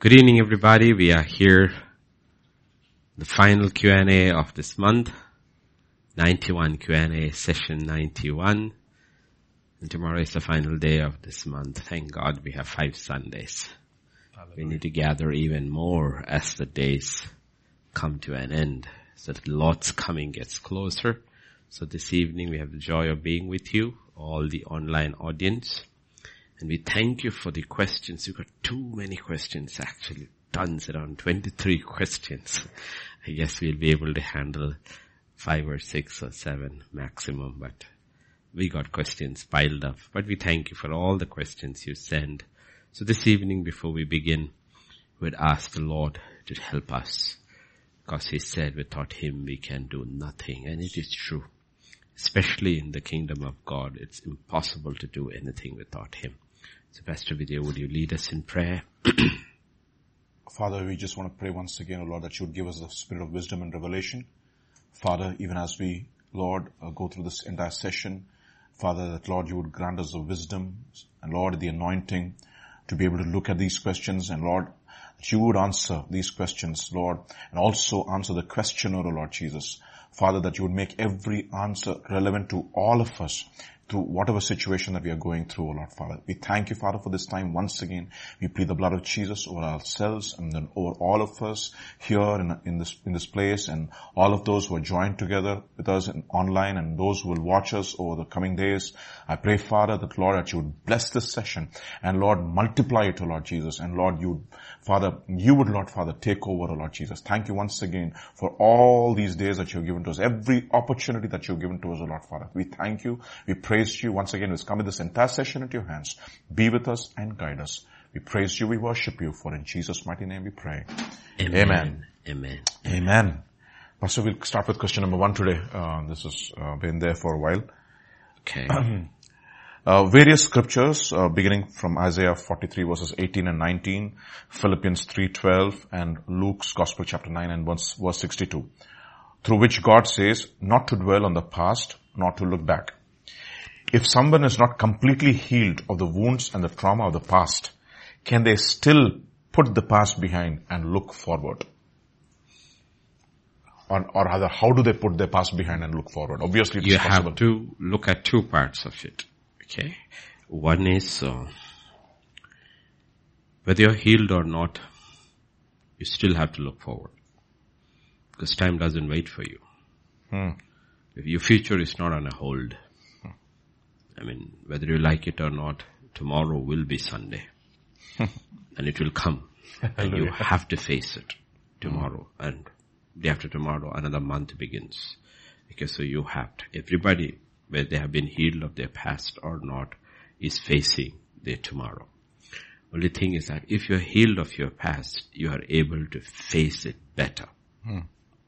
Good evening everybody. We are here, the final Q&A of this month, 91 Q&A, session 91. And tomorrow is the final day of this month. Thank God we have five Sundays. We need to gather even more as the days come to an end. So that Lord's coming gets closer. So this evening we have the joy of being with you, all the online audience. And we thank you for the questions. You got too many questions actually. Tons, around 23 questions. I guess we'll be able to handle five or six or seven maximum, but we got questions piled up. But we thank you for all the questions you send. So this evening before we begin, we'd ask the Lord to help us. Because He said without Him we can do nothing. And it is true. Especially in the kingdom of God, it's impossible to do anything without Him. So Pastor Vidya, would you lead us in prayer? Father, we just want to pray once again, oh Lord, that you would give us the spirit of wisdom and revelation. Father, even as we, Lord, uh, go through this entire session, Father, that Lord, you would grant us the wisdom and Lord, the anointing to be able to look at these questions and Lord, that you would answer these questions, Lord, and also answer the questioner, oh Lord Jesus. Father, that you would make every answer relevant to all of us through whatever situation that we are going through, O Lord Father. We thank you, Father, for this time once again. We plead the blood of Jesus over ourselves and then over all of us here in, in this, in this place and all of those who are joined together with us in, online and those who will watch us over the coming days. I pray, Father, that Lord, that you would bless this session and Lord, multiply it, O Lord Jesus. And Lord, you, Father, you would, Lord Father, take over, O Lord Jesus. Thank you once again for all these days that you've given to us, every opportunity that you've given to us, O Lord Father. We thank you. We pray praise you once again. Let's come with this entire session into your hands. Be with us and guide us. We praise you. We worship you. For in Jesus' mighty name we pray. Amen. Amen. Amen. Amen. Pastor, we'll start with question number one today. Uh, this has uh, been there for a while. Okay. Uh, various scriptures, uh, beginning from Isaiah 43 verses 18 and 19, Philippians 3.12, and Luke's Gospel chapter 9 and verse, verse 62, through which God says not to dwell on the past, not to look back. If someone is not completely healed of the wounds and the trauma of the past, can they still put the past behind and look forward? Or, or rather, how do they put their past behind and look forward? Obviously, you have to look at two parts of it. Okay. One is, uh, whether you're healed or not, you still have to look forward. Because time doesn't wait for you. Hmm. Your future is not on a hold. I mean, whether you like it or not, tomorrow will be Sunday. and it will come. and you have to face it tomorrow. And day after tomorrow, another month begins. Okay, so you have to, everybody, whether they have been healed of their past or not, is facing their tomorrow. Only thing is that if you're healed of your past, you are able to face it better. Hmm.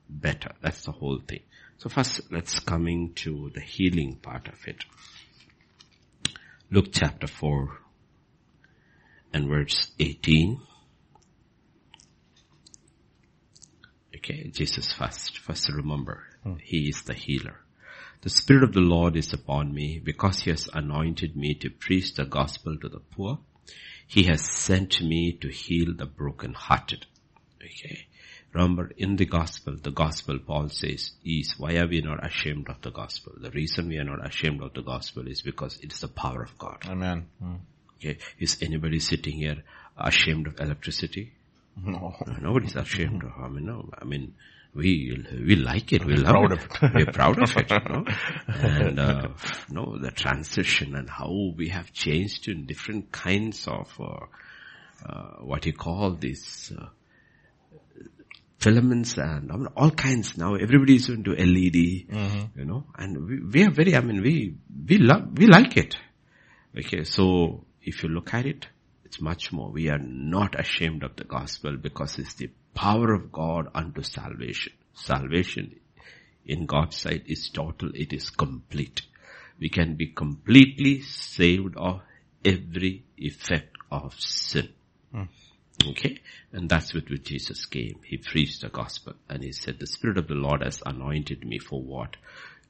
Better. That's the whole thing. So first, let's coming to the healing part of it. Luke chapter 4 and verse 18. Okay, Jesus first. First remember, hmm. He is the healer. The Spirit of the Lord is upon me because He has anointed me to preach the gospel to the poor. He has sent me to heal the brokenhearted. Okay. Remember, in the gospel, the gospel, Paul says, is why are we not ashamed of the gospel? The reason we are not ashamed of the gospel is because it's the power of God. Amen. Mm. Okay. Is anybody sitting here ashamed of electricity? No. Nobody's ashamed of, I mean, no, I mean, we, we like it, we love proud it. it. We're proud of it, you know? And, uh, no, the transition and how we have changed in different kinds of, uh, uh, what you call this, uh, filaments and I mean, all kinds now. Everybody is into LED, mm-hmm. you know, and we, we are very, I mean, we, we love, we like it. Okay. So if you look at it, it's much more. We are not ashamed of the gospel because it's the power of God unto salvation. Salvation in God's sight is total. It is complete. We can be completely saved of every effect of sin. Okay? And that's with which Jesus came. He preached the gospel and he said, the Spirit of the Lord has anointed me for what?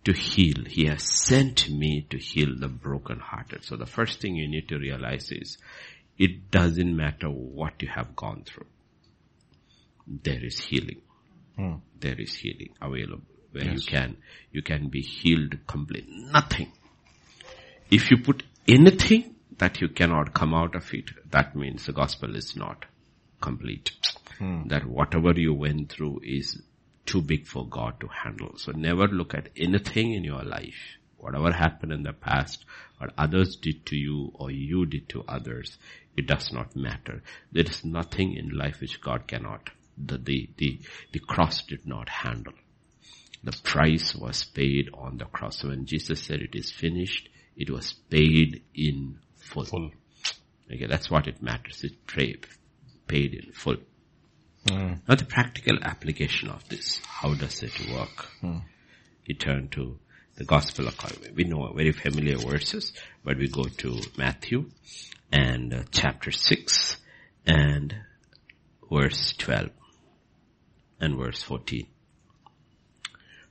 To heal. He has sent me to heal the brokenhearted. So the first thing you need to realize is, it doesn't matter what you have gone through. There is healing. Hmm. There is healing available where yes. you can, you can be healed completely. Nothing. If you put anything that you cannot come out of it, that means the gospel is not complete. Hmm. That whatever you went through is too big for God to handle. So never look at anything in your life, whatever happened in the past, what others did to you or you did to others, it does not matter. There is nothing in life which God cannot, the, the, the, the cross did not handle. The price was paid on the cross. When Jesus said it is finished, it was paid in full. full. Okay, that's what it matters. It paid, in full. Mm. Now the practical application of this, how does it work? Mm. You turn to the Gospel according. We know very familiar verses, but we go to Matthew and uh, chapter 6 and verse 12 and verse 14.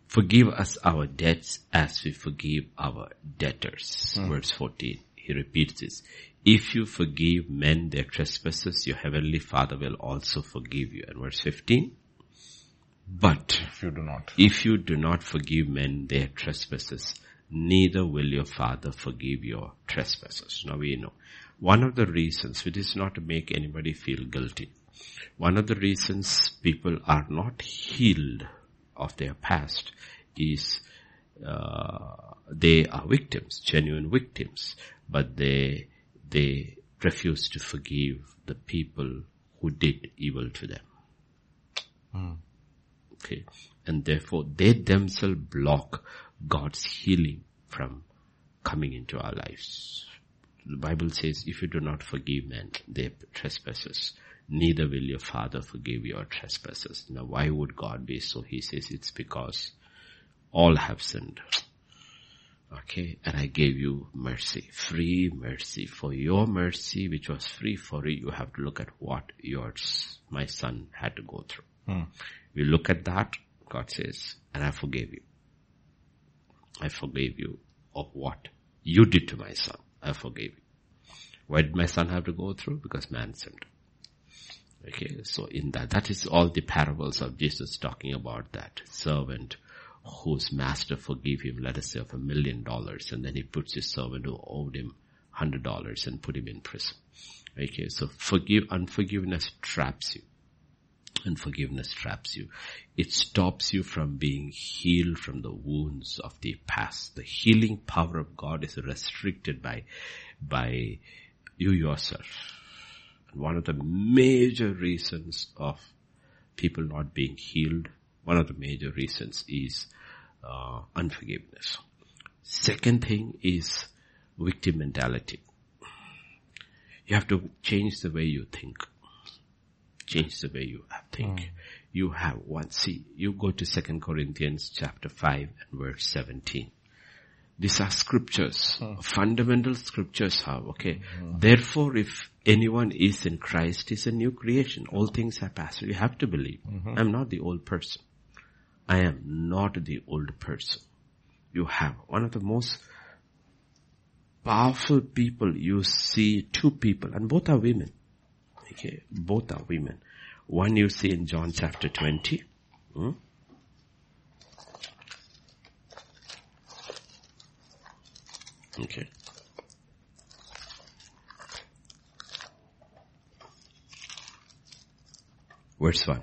Forgive us our debts as we forgive our debtors. Mm. Verse 14. He repeats this. If you forgive men their trespasses, your heavenly father will also forgive you. And verse 15. But if you do not, if you do not forgive men their trespasses, neither will your father forgive your trespasses. Now we know. One of the reasons, which is not to make anybody feel guilty. One of the reasons people are not healed of their past is uh, they are victims, genuine victims, but they they refuse to forgive the people who did evil to them. Mm. Okay, and therefore they themselves block God's healing from coming into our lives. The Bible says, if you do not forgive men their trespasses, neither will your father forgive your trespasses. Now why would God be so? He says it's because all have sinned. Okay, and I gave you mercy, free mercy. For your mercy, which was free for you, you have to look at what yours, my son, had to go through. Hmm. We look at that, God says, and I forgave you. I forgave you of what you did to my son. I forgave you. Why did my son have to go through? Because man sinned. Okay, so in that, that is all the parables of Jesus talking about that servant whose master forgave him, let us say of a million dollars, and then he puts his servant who owed him hundred dollars and put him in prison. Okay, so forgive, unforgiveness traps you. Unforgiveness traps you. It stops you from being healed from the wounds of the past. The healing power of God is restricted by, by you yourself And one of the major reasons of people not being healed, one of the major reasons is uh, unforgiveness. Second thing is victim mentality. You have to change the way you think. Change the way you think. Mm. You have one, see, you go to Second Corinthians chapter 5 and verse 17. These are scriptures, hmm. fundamental scriptures have, okay. Hmm. Therefore, if anyone is in Christ, is a new creation. All things have passed. You have to believe. Mm-hmm. I'm not the old person. I am not the old person. You have one of the most powerful people you see two people and both are women. Okay. Both are women. One you see in John chapter 20. Hmm? Okay. Verse 1.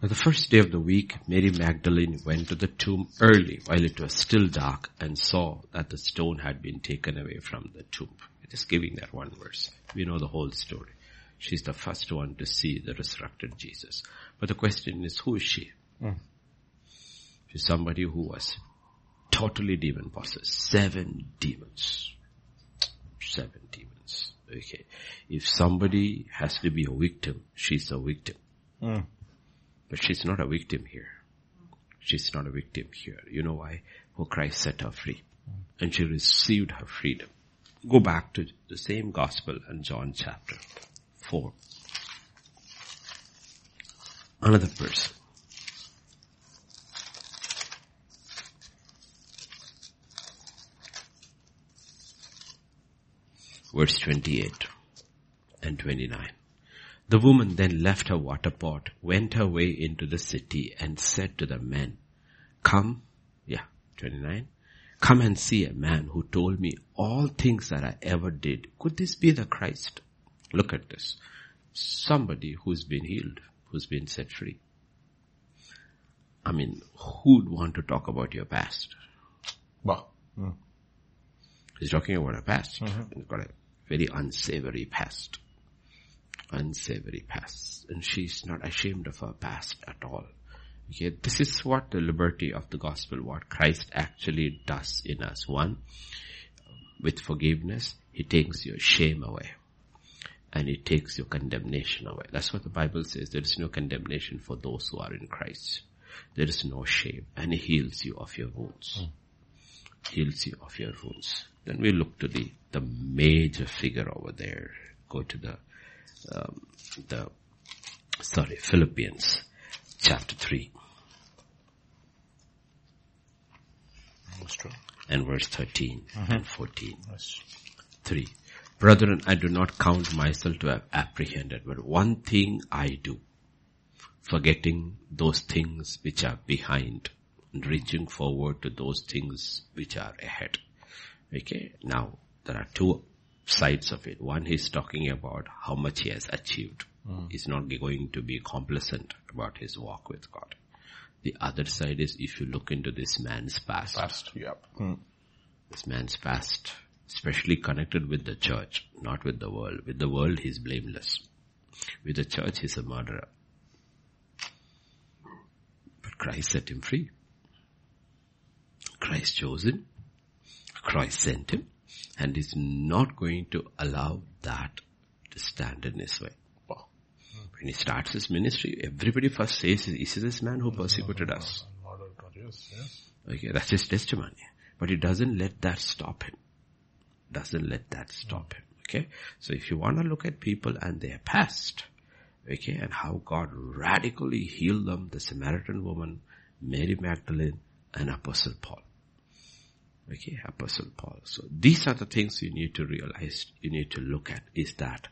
On the first day of the week, Mary Magdalene went to the tomb early while it was still dark and saw that the stone had been taken away from the tomb. Just giving that one verse. We know the whole story. She's the first one to see the resurrected Jesus. But the question is, who is she? Mm. She's somebody who was totally demon possessed. Seven demons. Seven demons. Okay. If somebody has to be a victim, she's a victim. Mm. But she's not a victim here. She's not a victim here. You know why? For Christ set her free. And she received her freedom. Go back to the same gospel in John chapter 4. Another person. Verse 28 and 29. The woman then left her water pot, went her way into the city and said to the men, come, yeah, 29, come and see a man who told me all things that I ever did. Could this be the Christ? Look at this. Somebody who's been healed, who's been set free. I mean, who'd want to talk about your past? Wow. Mm. He's talking about a past. Mm-hmm. He's got a very unsavory past unsavory past. And she's not ashamed of her past at all. Okay, this is what the liberty of the gospel, what Christ actually does in us. One, with forgiveness, He takes your shame away. And He takes your condemnation away. That's what the Bible says. There is no condemnation for those who are in Christ. There is no shame. And He heals you of your wounds. Mm. Heals you of your wounds. Then we look to the, the major figure over there. Go to the um, the sorry Philippians chapter three and verse 13 mm-hmm. and 14. Yes. 3. Brethren, I do not count myself to have apprehended, but one thing I do, forgetting those things which are behind and reaching forward to those things which are ahead. Okay, now there are two sides of it. One, he's talking about how much he has achieved. Mm. He's not going to be complacent about his walk with God. The other side is if you look into this man's past. Past, yep. Mm. This man's past, especially connected with the church, not with the world. With the world, he's blameless. With the church, he's a murderer. But Christ set him free. Christ chose him. Christ sent him and is not going to allow that to stand in his way. When he starts his ministry, everybody first says, this is this man who persecuted us. Okay, that's his testimony. But he doesn't let that stop him. Doesn't let that stop him. Okay? So if you want to look at people and their past, okay, and how God radically healed them, the Samaritan woman, Mary Magdalene, and Apostle Paul. Okay, Apostle Paul. So these are the things you need to realize, you need to look at is that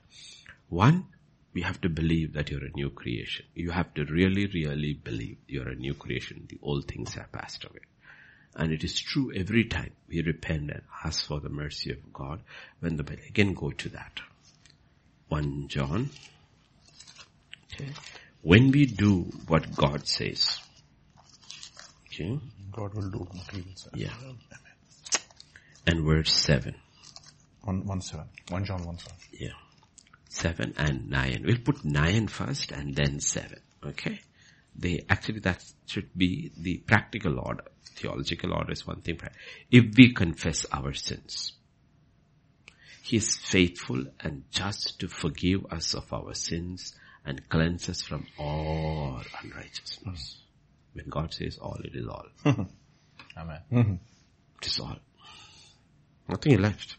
one, we have to believe that you're a new creation. You have to really, really believe you're a new creation. The old things have passed away. And it is true every time we repent and ask for the mercy of God when the, again go to that. 1 John. Okay. When we do what God says. Okay. God will do what he will say. Yeah and verse 7. 1, 1 7. 1 John 1 7. Yeah. 7 and 9. We'll put 9 first and then 7. Okay? They, actually that should be the practical order. Theological order is one thing. If we confess our sins, He is faithful and just to forgive us of our sins and cleanse us from all unrighteousness. When God says all, it is all. Amen. Mm-hmm. It is all. Nothing is left.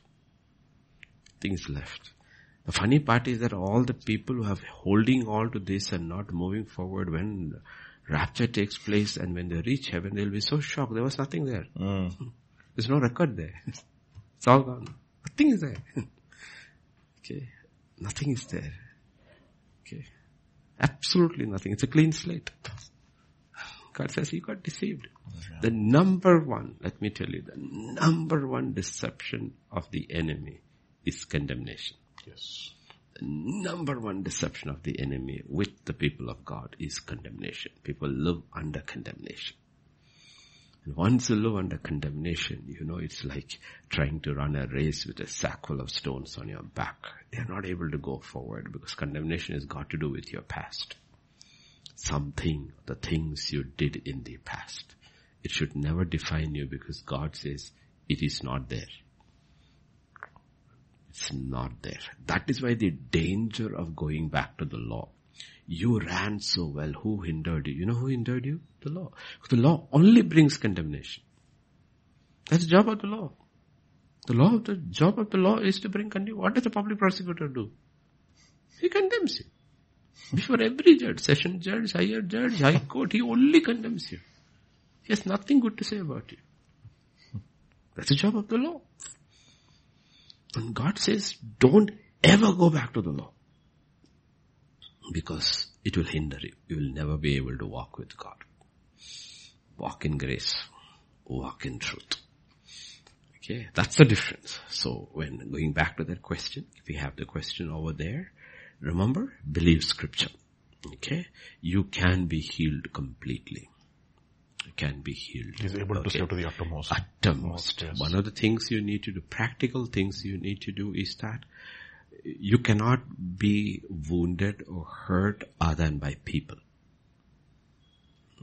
Things left. The funny part is that all the people who have holding on to this and not moving forward when rapture takes place and when they reach heaven, they'll be so shocked. There was nothing there. Mm. There's no record there. It's all gone. Nothing is there. okay. Nothing is there. Okay. Absolutely nothing. It's a clean slate. God says you got deceived. The number one, let me tell you, the number one deception of the enemy is condemnation. Yes. The number one deception of the enemy with the people of God is condemnation. People live under condemnation. And once you live under condemnation, you know, it's like trying to run a race with a sack full of stones on your back. They're not able to go forward because condemnation has got to do with your past something, the things you did in the past. It should never define you because God says it is not there. It's not there. That is why the danger of going back to the law. You ran so well. Who hindered you? You know who hindered you? The law. The law only brings condemnation. That's the job of the law. The law, the job of the law is to bring condemnation. What does the public prosecutor do? He condemns you. Before every judge, session judge, higher judge, high court, he only condemns you. He has nothing good to say about you. That's the job of the law. And God says, don't ever go back to the law. Because it will hinder you. You will never be able to walk with God. Walk in grace. Walk in truth. Okay, that's the difference. So when going back to that question, if you have the question over there, remember, believe scripture. Okay, you can be healed completely. You can be healed. He's able okay. to save to the uttermost. Uttermost. Yes. One of the things you need to do, practical things you need to do is that you cannot be wounded or hurt other than by people.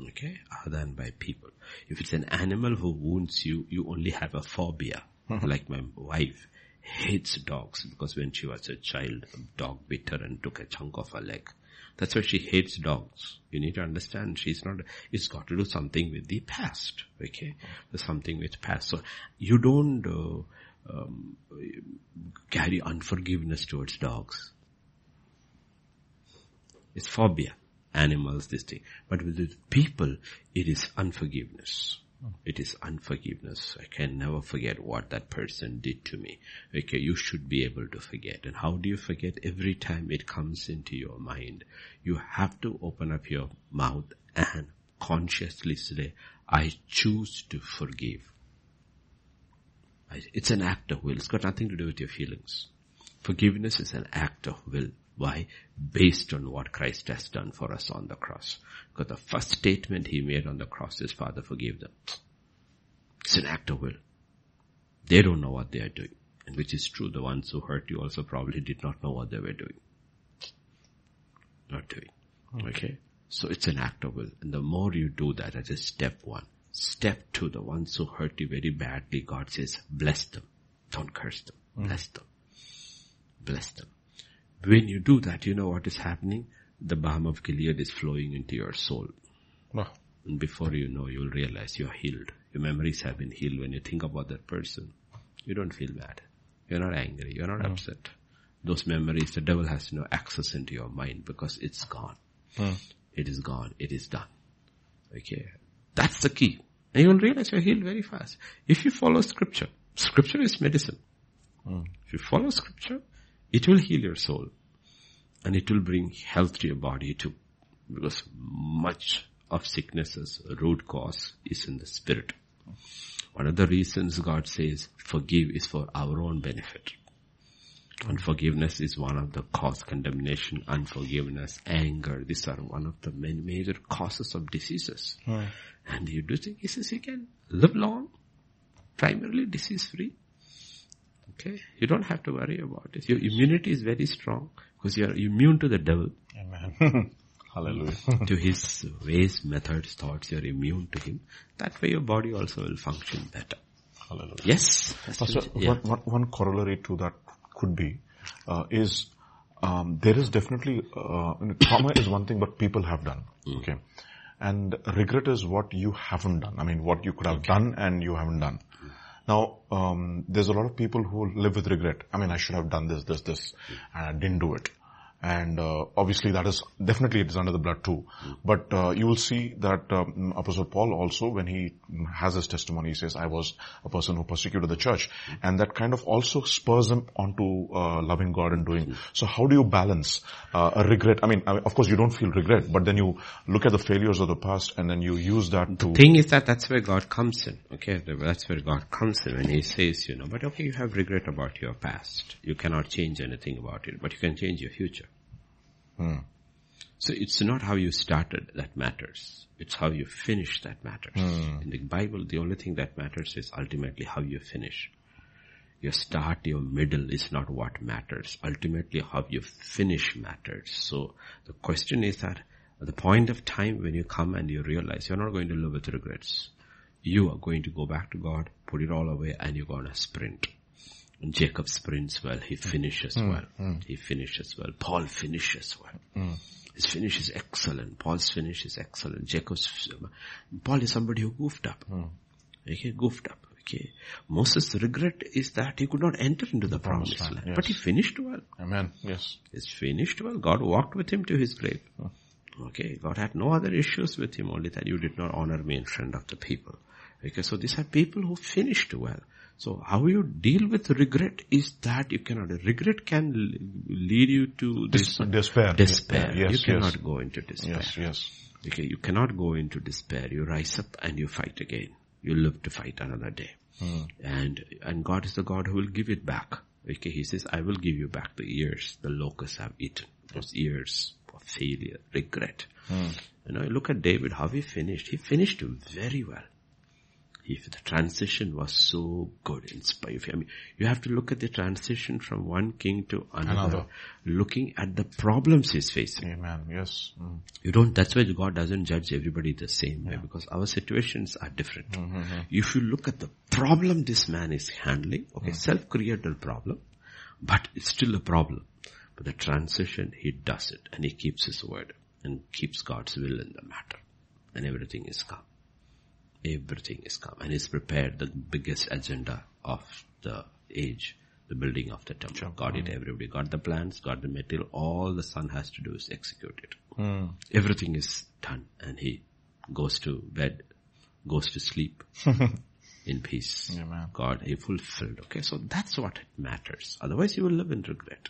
Okay, other than by people. If it's an animal who wounds you, you only have a phobia. Mm-hmm. Like my wife hates dogs because when she was a child, a dog bit her and took a chunk of her leg. That's why she hates dogs. You need to understand she's not, it's got to do something with the past. Okay? There's something with past. So you don't uh, um, carry unforgiveness towards dogs. It's phobia. Animals, this thing. But with people, it is unforgiveness. It is unforgiveness. I can never forget what that person did to me. Okay, you should be able to forget. And how do you forget? Every time it comes into your mind, you have to open up your mouth and consciously say, I choose to forgive. It's an act of will. It's got nothing to do with your feelings. Forgiveness is an act of will. Why? Based on what Christ has done for us on the cross. Because the first statement he made on the cross is, Father, forgive them. It's an act of will. They don't know what they are doing. And which is true, the ones who hurt you also probably did not know what they were doing. Not doing. Hmm. Okay? So it's an act of will. And the more you do that, that is step one. Step two, the ones who hurt you very badly, God says, bless them. Don't curse them. Hmm. Bless them. Bless them. When you do that, you know what is happening? The balm of Gilead is flowing into your soul. No. And before you know, you'll realize you're healed. Your memories have been healed when you think about that person. You don't feel bad. You're not angry. You're not upset. Those memories, the devil has no access into your mind because it's gone. Hmm. It is gone. It is done. Okay. That's the key. And you'll realize you're healed very fast. If you follow scripture, scripture is medicine. Hmm. If you follow scripture, it will heal your soul. And it will bring health to your body too. Because much of sicknesses, root cause is in the spirit. One of the reasons God says forgive is for our own benefit. Unforgiveness is one of the cause, condemnation, unforgiveness, anger. These are one of the many major causes of diseases. And you do think he says you can live long, primarily disease free. Okay, you don't have to worry about it. Your immunity is very strong because you are immune to the devil, Amen. Hallelujah. to his ways, methods, thoughts. You are immune to him. That way, your body also will function better. Hallelujah. Yes. Pastor, Yeah. one, one, one corollary to that could be, uh, is, um, there is definitely, uh, trauma is one thing, but people have done. Okay. And regret is what you haven't done. I mean, what you could have done and you haven't done. Now, um, there's a lot of people who live with regret. I mean, I should have done this, this, this, and I didn't do it. And uh, obviously, that is definitely it is under the blood too. But uh, you will see that um, Apostle Paul also, when he has his testimony, he says, "I was a person who persecuted the church," and that kind of also spurs him onto uh, loving God and doing. So, how do you balance uh, a regret? I mean, I mean, of course, you don't feel regret, but then you look at the failures of the past, and then you use that to. thing is that that's where God comes in. Okay, that's where God comes in when He says, you know, but okay, you have regret about your past. You cannot change anything about it, but you can change your future. Hmm. So it's not how you started that matters. It's how you finish that matters. Hmm. In the Bible, the only thing that matters is ultimately how you finish. Your start, your middle is not what matters. Ultimately, how you finish matters. So the question is that at the point of time when you come and you realize you're not going to live with regrets, you are going to go back to God, put it all away, and you're going to sprint. Jacob sprints well. He finishes mm, well. Mm, mm. He finishes well. Paul finishes well. His finish is excellent. Paul's finish is excellent. Jacob's, Paul is somebody who goofed up. Okay, goofed up. Okay. Moses' regret is that he could not enter into the promised land, yes. But he finished well. Amen. Yes. He's finished well. God walked with him to his grave. Okay. God had no other issues with him, only that you did not honor me in front of the people. Okay. So these are people who finished well. So how you deal with regret is that you cannot, regret can lead you to this despair. Despair. Yes, you yes. cannot go into despair. Yes, yes. Okay, you cannot go into despair. You rise up and you fight again. You live to fight another day. Hmm. And, and God is the God who will give it back. Okay, He says, I will give you back the years the locusts have eaten. Those years of failure, regret. Hmm. You know, look at David, how he finished. He finished very well. If the transition was so good in of, I mean, you have to look at the transition from one king to another, Another. looking at the problems he's facing. Amen. Yes. Mm. You don't, that's why God doesn't judge everybody the same way because our situations are different. Mm-hmm, If you look at the problem this man is handling, okay, Mm. self-created problem, but it's still a problem. But the transition, he does it and he keeps his word and keeps God's will in the matter and everything is calm. Everything is come and he's prepared the biggest agenda of the age, the building of the temple. Got it, everybody got the plans, got the material, all the son has to do is execute it. Mm. Everything is done and he goes to bed, goes to sleep in peace. Amen. God, he fulfilled. Okay, so that's what it matters. Otherwise you will live in regret.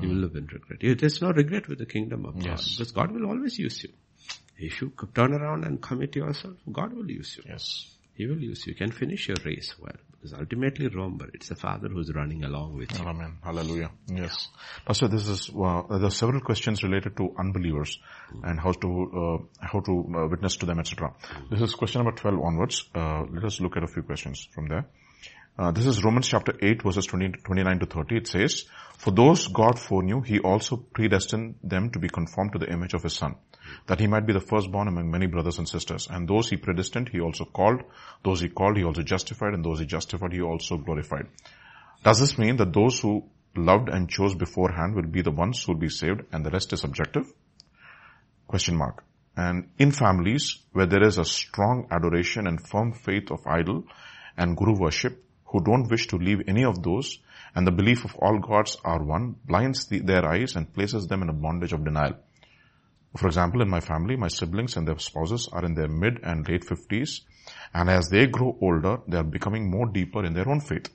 You will live in regret. There's no regret with the kingdom of God because God will always use you. If you turn around and commit yourself, God will use you. Yes. He will use you. You can finish your race well. Because ultimately remember, it's the Father who's running along with you. Amen. Hallelujah. Yes. Pastor, this is, uh, there are several questions related to unbelievers and how to, uh, how to uh, witness to them, etc. This is question number 12 onwards. Uh, let us look at a few questions from there. Uh, this is Romans chapter 8 verses 20, 29 to 30. It says, For those God foreknew, He also predestined them to be conformed to the image of His Son, that He might be the firstborn among many brothers and sisters. And those He predestined, He also called. Those He called, He also justified. And those He justified, He also glorified. Does this mean that those who loved and chose beforehand will be the ones who will be saved and the rest is subjective? Question mark. And in families where there is a strong adoration and firm faith of idol and guru worship, who don't wish to leave any of those, and the belief of all gods are one, blinds the, their eyes and places them in a bondage of denial. For example, in my family, my siblings and their spouses are in their mid and late fifties, and as they grow older, they are becoming more deeper in their own faith.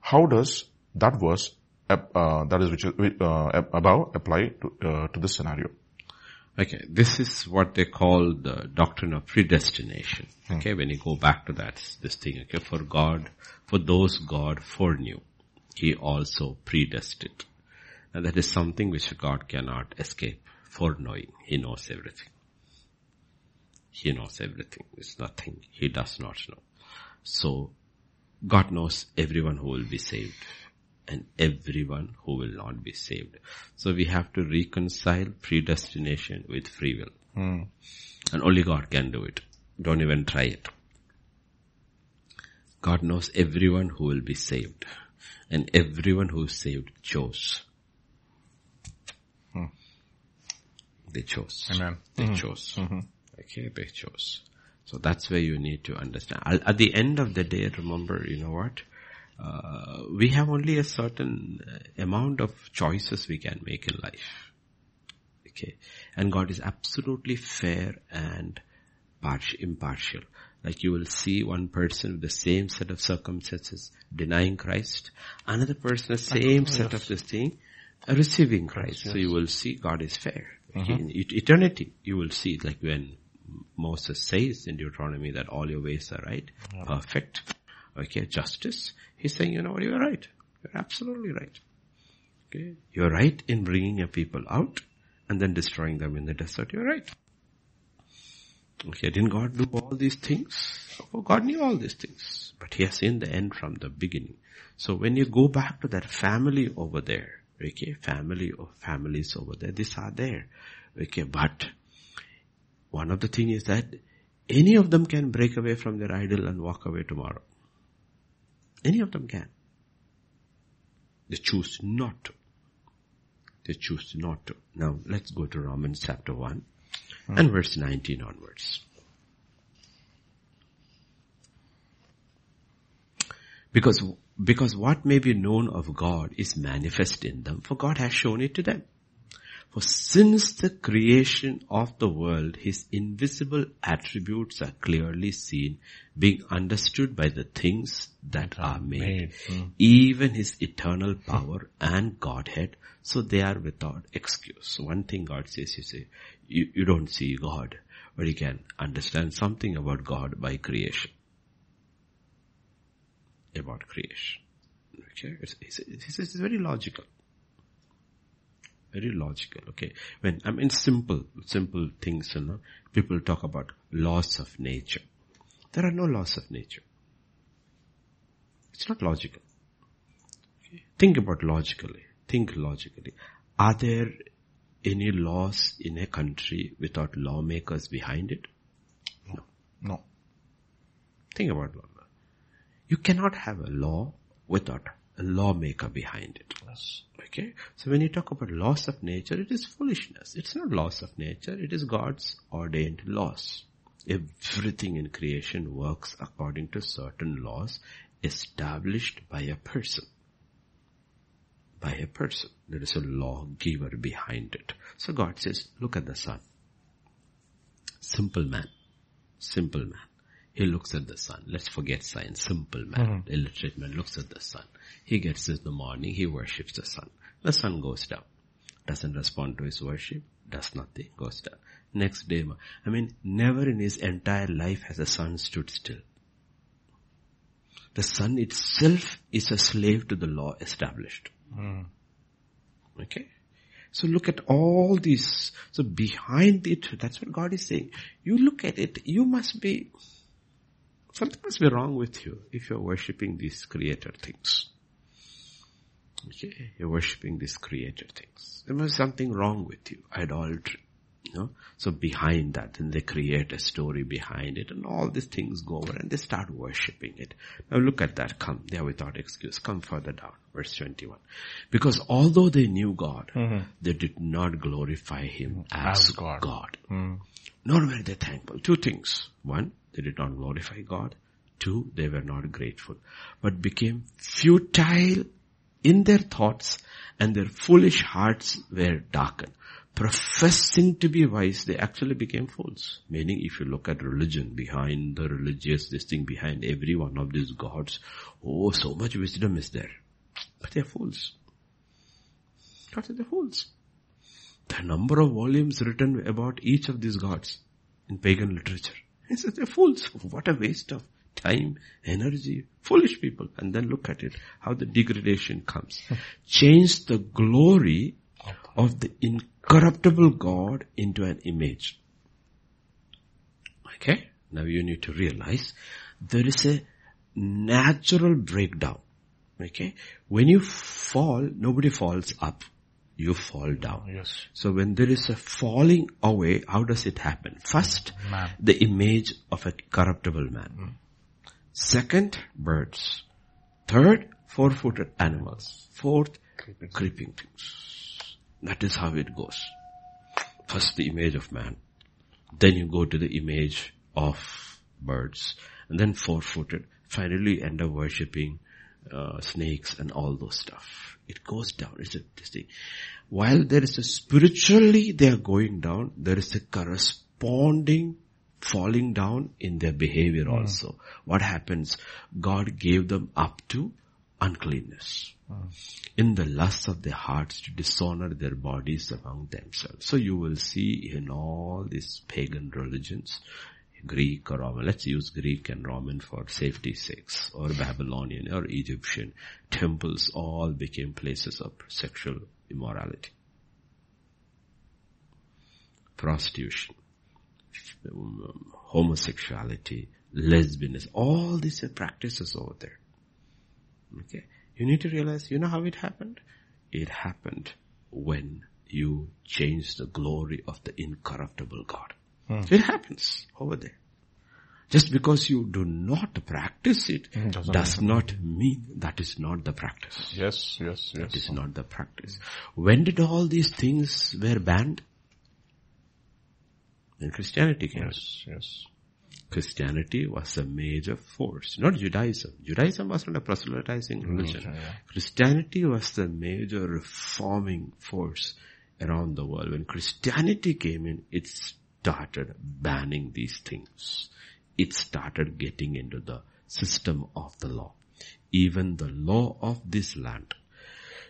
How does that verse, uh, that is which is, uh, above apply to, uh, to this scenario? Okay, this is what they call the doctrine of predestination. Hmm. Okay, when you go back to that, this thing, okay, for God, for those God foreknew, He also predestined. And that is something which God cannot escape, foreknowing. He knows everything. He knows everything. It's nothing He does not know. So, God knows everyone who will be saved and everyone who will not be saved. So we have to reconcile predestination with free will. Hmm. And only God can do it. Don't even try it. God knows everyone who will be saved. And everyone who is saved chose. Hmm. They chose. Amen. They hmm. chose. Okay, they chose. So that's where you need to understand. At the end of the day, remember, you know what? Uh, we have only a certain uh, amount of choices we can make in life. Okay. And God is absolutely fair and impartial. Like you will see one person with the same set of circumstances denying Christ, another person the same set of this thing uh, receiving Christ. So you will see God is fair. Okay? In eternity, you will see it like when Moses says in Deuteronomy that all your ways are right, perfect, okay, justice. He's saying, you know what, you're right. You're absolutely right. Okay. You're right in bringing your people out and then destroying them in the desert. You're right. Okay, didn't God do all these things? Oh, God knew all these things, but He has seen the end from the beginning. So when you go back to that family over there, okay, family or families over there, these are there, okay, but one of the thing is that any of them can break away from their idol and walk away tomorrow. Any of them can. They choose not to. They choose not to. Now let's go to Romans chapter 1 hmm. and verse 19 onwards. Because, because what may be known of God is manifest in them, for God has shown it to them. For since the creation of the world, his invisible attributes are clearly seen, being understood by the things that are made, hmm. even his eternal power and Godhead, so they are without excuse. One thing God says, you say, you, you don't see God, but you can understand something about God by creation. About creation. Okay, it's, it's, it's, it's very logical. Very logical, okay. When, I mean simple, simple things, you know, people talk about laws of nature. There are no laws of nature. It's not logical. Okay. Think about logically. Think logically. Are there any laws in a country without lawmakers behind it? No. No. Think about law. You cannot have a law without a lawmaker behind it. Yes. Okay. So when you talk about laws of nature, it is foolishness. It's not laws of nature. It is God's ordained laws. Everything in creation works according to certain laws established by a person. By a person. There is a lawgiver behind it. So God says, look at the sun. Simple man. Simple man. He looks at the sun. Let's forget science. Simple man. Mm-hmm. The illiterate man looks at the sun. He gets in the morning. He worships the sun. The sun goes down. Doesn't respond to his worship. Does nothing. Goes down. Next day, I mean, never in his entire life has the sun stood still. The sun itself is a slave to the law established. Mm-hmm. Okay. So look at all these. So behind it, that's what God is saying. You look at it, you must be, something must be wrong with you if you're worshipping these creator things. Okay, you're worshipping these creator things. There must be something wrong with you. Idolatry. You know? So behind that, then they create a story behind it and all these things go over and they start worshipping it. Now look at that. Come, they are without excuse. Come further down. Verse 21. Because although they knew God, mm-hmm. they did not glorify Him as, As God. God. Mm. Nor were they thankful. Two things. One, they did not glorify God. Two, they were not grateful, but became futile in their thoughts and their foolish hearts were darkened. Professing to be wise, they actually became fools. Meaning if you look at religion, behind the religious, this thing behind every one of these gods, oh, so much wisdom is there. But they're fools. God said they're fools. The number of volumes written about each of these gods in pagan literature. He said they're fools. What a waste of time, energy, foolish people. And then look at it, how the degradation comes. Change the glory of the incorruptible God into an image. Okay? Now you need to realize there is a natural breakdown. Okay? When you fall, nobody falls up. You fall down. Yes. So when there is a falling away, how does it happen? First, Man. the image of a corruptible man. Second, birds. Third, four-footed animals. Fourth, Creeping. creeping things. That is how it goes. First the image of man. Then you go to the image of birds. And then four-footed. Finally end up worshipping uh, snakes and all those stuff. It goes down. It's a, this thing. While there is a spiritually they are going down, there is a corresponding falling down in their behavior hmm. also. What happens? God gave them up to uncleanness. Hmm. In the lust of their hearts to dishonor their bodies among themselves. So you will see in all these pagan religions, Greek or Roman, let's use Greek and Roman for safety sakes, or Babylonian or Egyptian, temples all became places of sexual immorality. Prostitution, um, homosexuality, lesbianism, all these practices over there. Okay. You need to realize, you know how it happened? It happened when you change the glory of the incorruptible God. Hmm. It happens over there. Just because you do not practice it hmm, doesn't does not mean that is not the practice. Yes, yes, yes. is not the practice. When did all these things were banned? When Christianity came. Yes, yes. Christianity was a major force, not Judaism. Judaism was not a proselytizing hmm, religion. yeah. Christianity was the major reforming force around the world. When Christianity came in, it started banning these things. It started getting into the system of the law. Even the law of this land.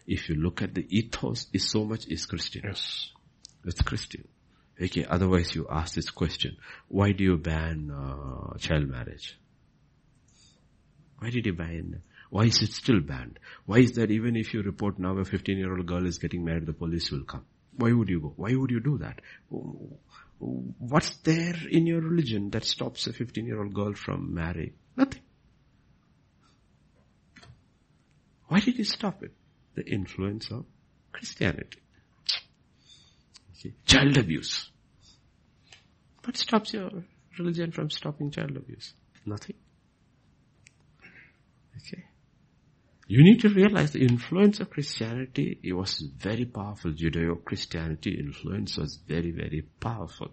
If you look at the ethos, is so much is Christian. Yes. It's Christian. Okay, otherwise you ask this question, why do you ban uh, child marriage? Why did you ban? Why is it still banned? Why is that even if you report now a 15 year old girl is getting married, the police will come? Why would you go? Why would you do that? What's there in your religion that stops a 15 year old girl from marrying? Nothing. Why did you stop it? The influence of Christianity. Child abuse. What stops your religion from stopping child abuse? Nothing. Okay. You need to realize the influence of Christianity, it was very powerful. Judeo-Christianity influence was very, very powerful.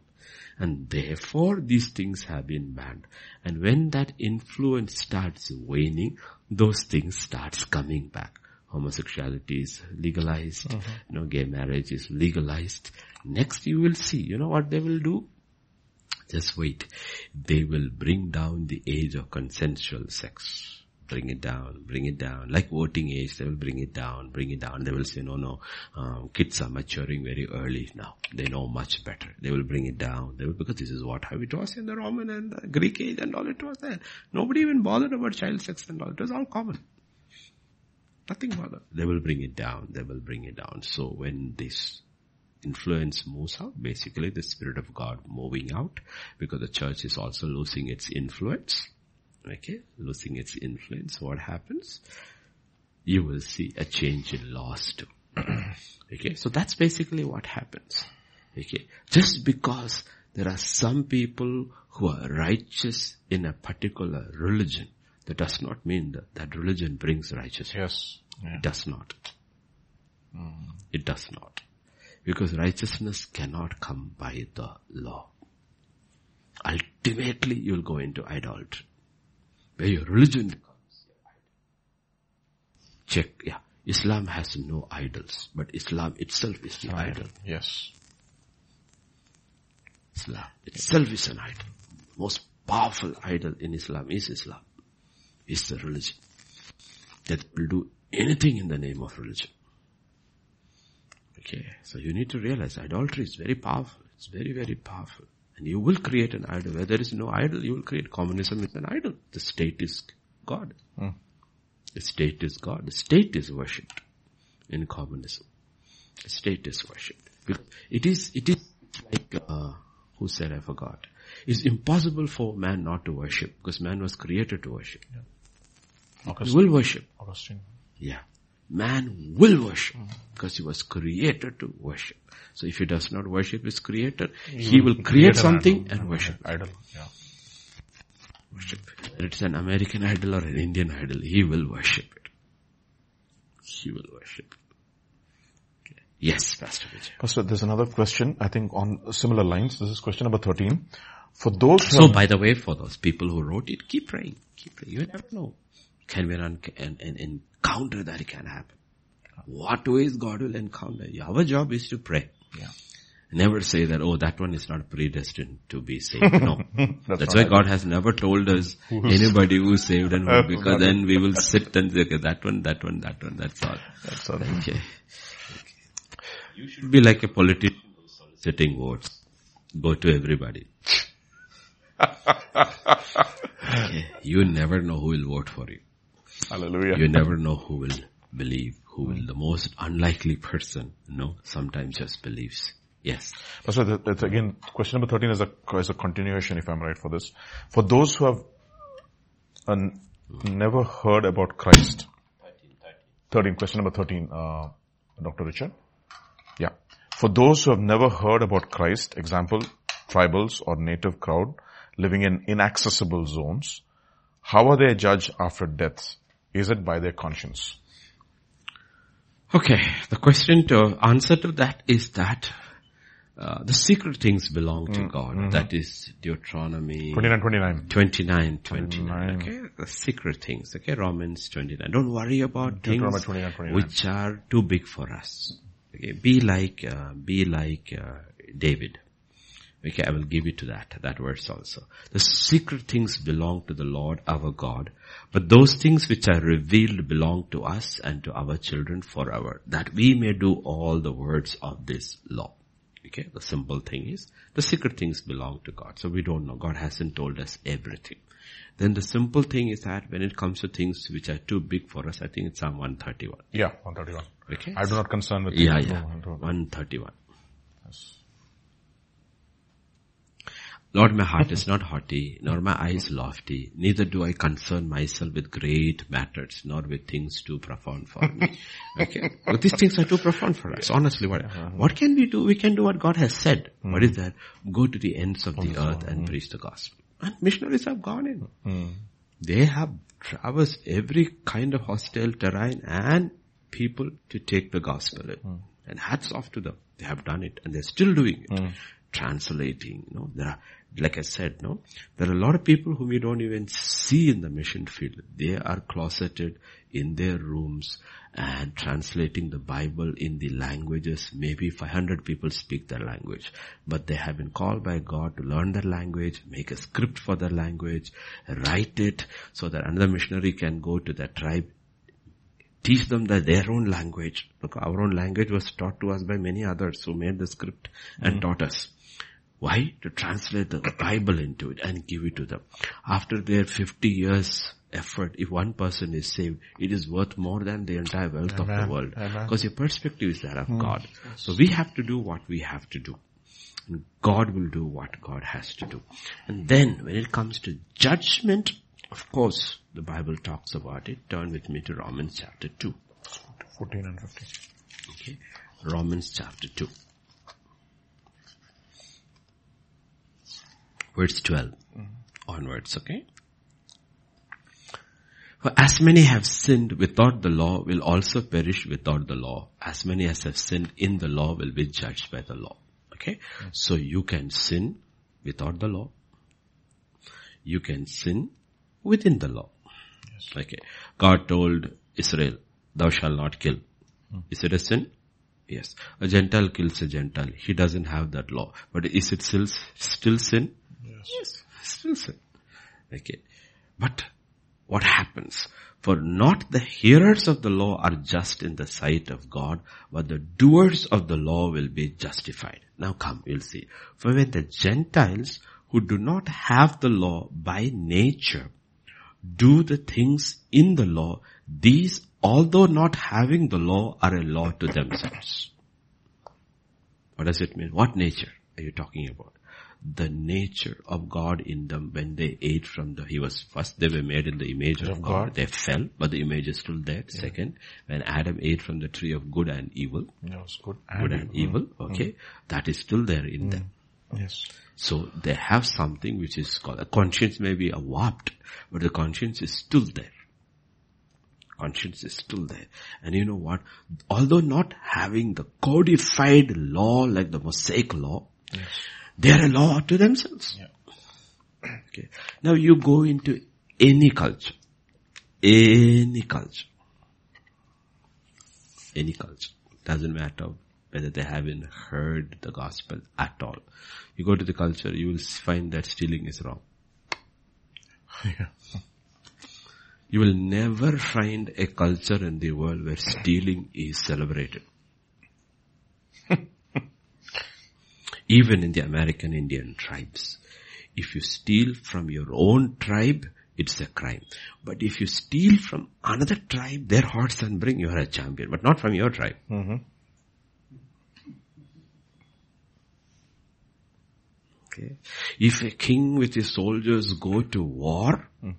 And therefore these things have been banned. And when that influence starts waning, those things starts coming back. Homosexuality is legalized, Mm-hmm. you know, gay marriage is legalized. Next you will see, you know what they will do? Just wait. They will bring down the age of consensual sex. Bring it down, bring it down. Like voting age, they will bring it down, bring it down. They will say, no, no, um, kids are maturing very early now. They know much better. They will bring it down. They will, because this is what it was in the Roman and the Greek age and all it was there. Nobody even bothered about child sex and all. It was all common. Nothing bothered. They will bring it down. They will bring it down. So when this influence moves out, basically the Spirit of God moving out because the church is also losing its influence. Okay, losing its influence. What happens? You will see a change in laws too. okay, so that's basically what happens. Okay, just because there are some people who are righteous in a particular religion, that does not mean that that religion brings righteousness. Yes. Yeah. It does not. Hmm. It does not. Because righteousness cannot come by the law. Ultimately, you'll go into idolatry. Where your religion becomes your idol. Check, yeah. Islam has no idols, but Islam itself is the idol. Yes. Islam itself is an idol. Most powerful idol in Islam is Islam. Is the religion. That will do anything in the name of religion. Okay, so you need to realize idolatry is very powerful. It's very, very powerful. And you will create an idol. Where there is no idol, you will create communism is an idol. The state is God. Hmm. The state is God. The state is worshipped in communism. The state is worshipped. It is, it is like, uh, who said I forgot. It's impossible for man not to worship because man was created to worship. Augustine. will worship. Augustine. Yeah. Man will worship because he was created to worship. So if he does not worship his creator, he will create something and worship. Idol. Yeah. Worship. Whether it's an American idol or an Indian idol, he will worship it. He will worship it. Okay. Yes, Pastor Vijay. Pastor, there's another question, I think on similar lines. This is question number 13. For those who So by the way, for those people who wrote it, keep praying. Keep praying. You never know. Can be an, an, an encounter that can happen. What ways God will encounter. Our job is to pray. Yeah. Never say that, oh, that one is not predestined to be saved. No. That's That's why God has never told us anybody who's saved and who, because then we will sit and say, okay, that one, that one, that one, that's all. That's all. Okay. You should be like a politician soliciting votes. Go to everybody. Okay. You never know who will vote for you. Hallelujah. You never know who will believe, who will, the most unlikely person, you know, sometimes just believes. Yes. Pastor, that- that's again, question number 13 is a, is a continuation, if I'm right for this. For those who have uh, never heard about Christ. 13, question number 13, uh, Dr. Richard. Yeah. For those who have never heard about Christ, example, tribals or native crowd living in inaccessible zones, how are they judged after death? Is it by their conscience? Okay. The question to answer to that is that uh, the secret things belong to God. That is Deuteronomy 29, 29. 29, 29. 29. Okay, the secret things. Okay, Romans 29. Don't worry about things 29, 29. which are too big for us. Okay, be like, uh, be like uh, David. Okay, I will give you to that, that verse also. The secret things belong to the Lord our God, but those things which are revealed belong to us and to our children forever, that we may do all the words of this law. Okay, the simple thing is, the secret things belong to God. So we don't know. God hasn't told us everything. Then the simple thing is that when it comes to things which are too big for us, I think it's Psalm 131. Yeah, 131. Okay? I do not concern with Yeah, yeah. No, I don't. 131. Yes. Lord, my heart is not haughty, nor my eyes lofty, neither do I concern myself with great matters, nor with things too profound for me. Okay? But these things are too profound for us, honestly. What, what can we do? We can do what God has said. What is that? Go to the ends of the earth and preach the gospel. And missionaries have gone in. They have traversed every kind of hostile terrain and people to take the gospel in. And hats off to them. They have done it and they're still doing it. Translating, you know, there are, like I said, no, there are a lot of people whom you don't even see in the mission field. They are closeted in their rooms and translating the Bible in the languages. Maybe 500 people speak their language, but they have been called by God to learn their language, make a script for their language, write it so that another missionary can go to their tribe, teach them that their own language. Look, our own language was taught to us by many others who made the script and mm. taught us. Why? To translate the Bible into it and give it to them. After their 50 years effort, if one person is saved, it is worth more than the entire wealth of the world. Amen. Because your perspective is that of hmm. God. So we have to do what we have to do. And God will do what God has to do. And then when it comes to judgment, of course, the Bible talks about it. Turn with me to Romans chapter 2. 14 and 15. Okay. Romans chapter 2. Verse 12 onwards, okay? For as many have sinned without the law will also perish without the law. As many as have sinned in the law will be judged by the law. Okay? So you can sin without the law. You can sin within the law. Okay. God told Israel, thou shalt not kill. Hmm. Is it a sin? Yes. A Gentile kills a Gentile. He doesn't have that law. But is it still, still sin? Yes. Still sin. Okay. But what happens? For not the hearers of the law are just in the sight of God, but the doers of the law will be justified. Now come, we'll see. For when the Gentiles who do not have the law by nature do the things in the law, these although not having the law are a law to themselves. What does it mean? What nature are you talking about? The nature of God in them when they ate from the, he was first, they were made in the image of, Of God. God. They fell, but the image is still there. Second, when Adam ate from the tree of good and evil, Yeah, good. good and evil, mm-hmm. okay, that is still there in them. Mm-hmm. Yes. So they have something which is called, a conscience may be a warped, but the conscience is still there. Conscience is still there. And you know what? Although not having the codified law like the Mosaic law, they are a law to themselves. Okay. Now you go into any culture, any culture, any culture, doesn't matter whether they haven't heard the gospel at all. You go to the culture, you will find that stealing is wrong. Yeah. You will never find a culture in the world where stealing is celebrated. Even in the American Indian tribes. If you steal from your own tribe, it's a crime. But if you steal from another tribe, their hearts and bring, you are a champion. But not from your tribe. Mm-hmm. Okay. If a king with his soldiers go to war mm.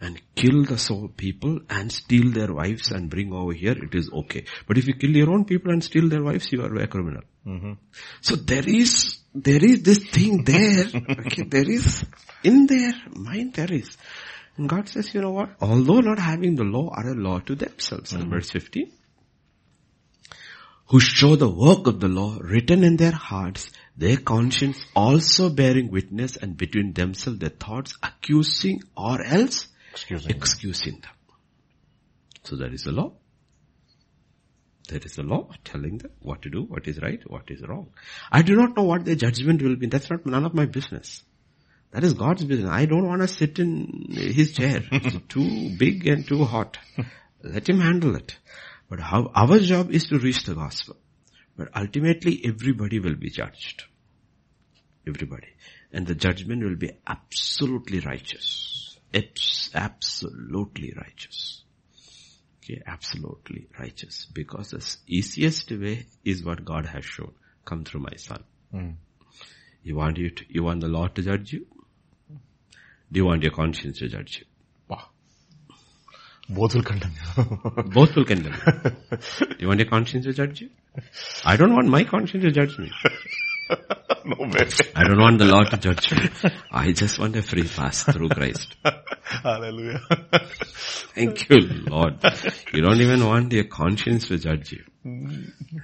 and kill the soul people and steal their wives and bring over here, it is okay. But if you kill your own people and steal their wives, you are a criminal. Mm-hmm. So there is, there is this thing there, okay, there is, in their mind there is. And God says, you know what, although not having the law are a law to themselves. And mm-hmm. verse 15 who show the work of the law written in their hearts, their conscience also bearing witness and between themselves their thoughts accusing or else Excuse me. excusing them. So there is a law. There is a law telling them what to do, what is right, what is wrong. I do not know what their judgment will be. That's not none of my business. That is God's business. I don't want to sit in his chair. It's too big and too hot. Let him handle it. But how, our job is to reach the gospel. But ultimately everybody will be judged. Everybody. And the judgment will be absolutely righteous. Abs- absolutely righteous. Okay, absolutely righteous. Because the easiest way is what God has shown. Come through my son. Hmm. You want you to, you want the law to judge you? Do you want your conscience to judge you? Wow. Both will condemn you. Both will condemn you. Do you want your conscience to judge you? I don't want my conscience to judge me. no way. I don't want the law to judge me. I just want a free pass through Christ. Hallelujah. Thank you, Lord. You don't even want your conscience to judge you.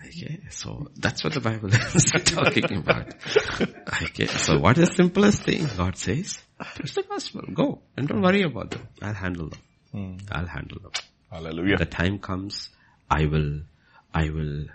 Okay, so that's what the Bible is talking about. Okay, so what is the simplest thing? God says, preach the gospel, go, and don't worry about them. I'll handle them. I'll handle them. Hallelujah. The time comes, I will, I will,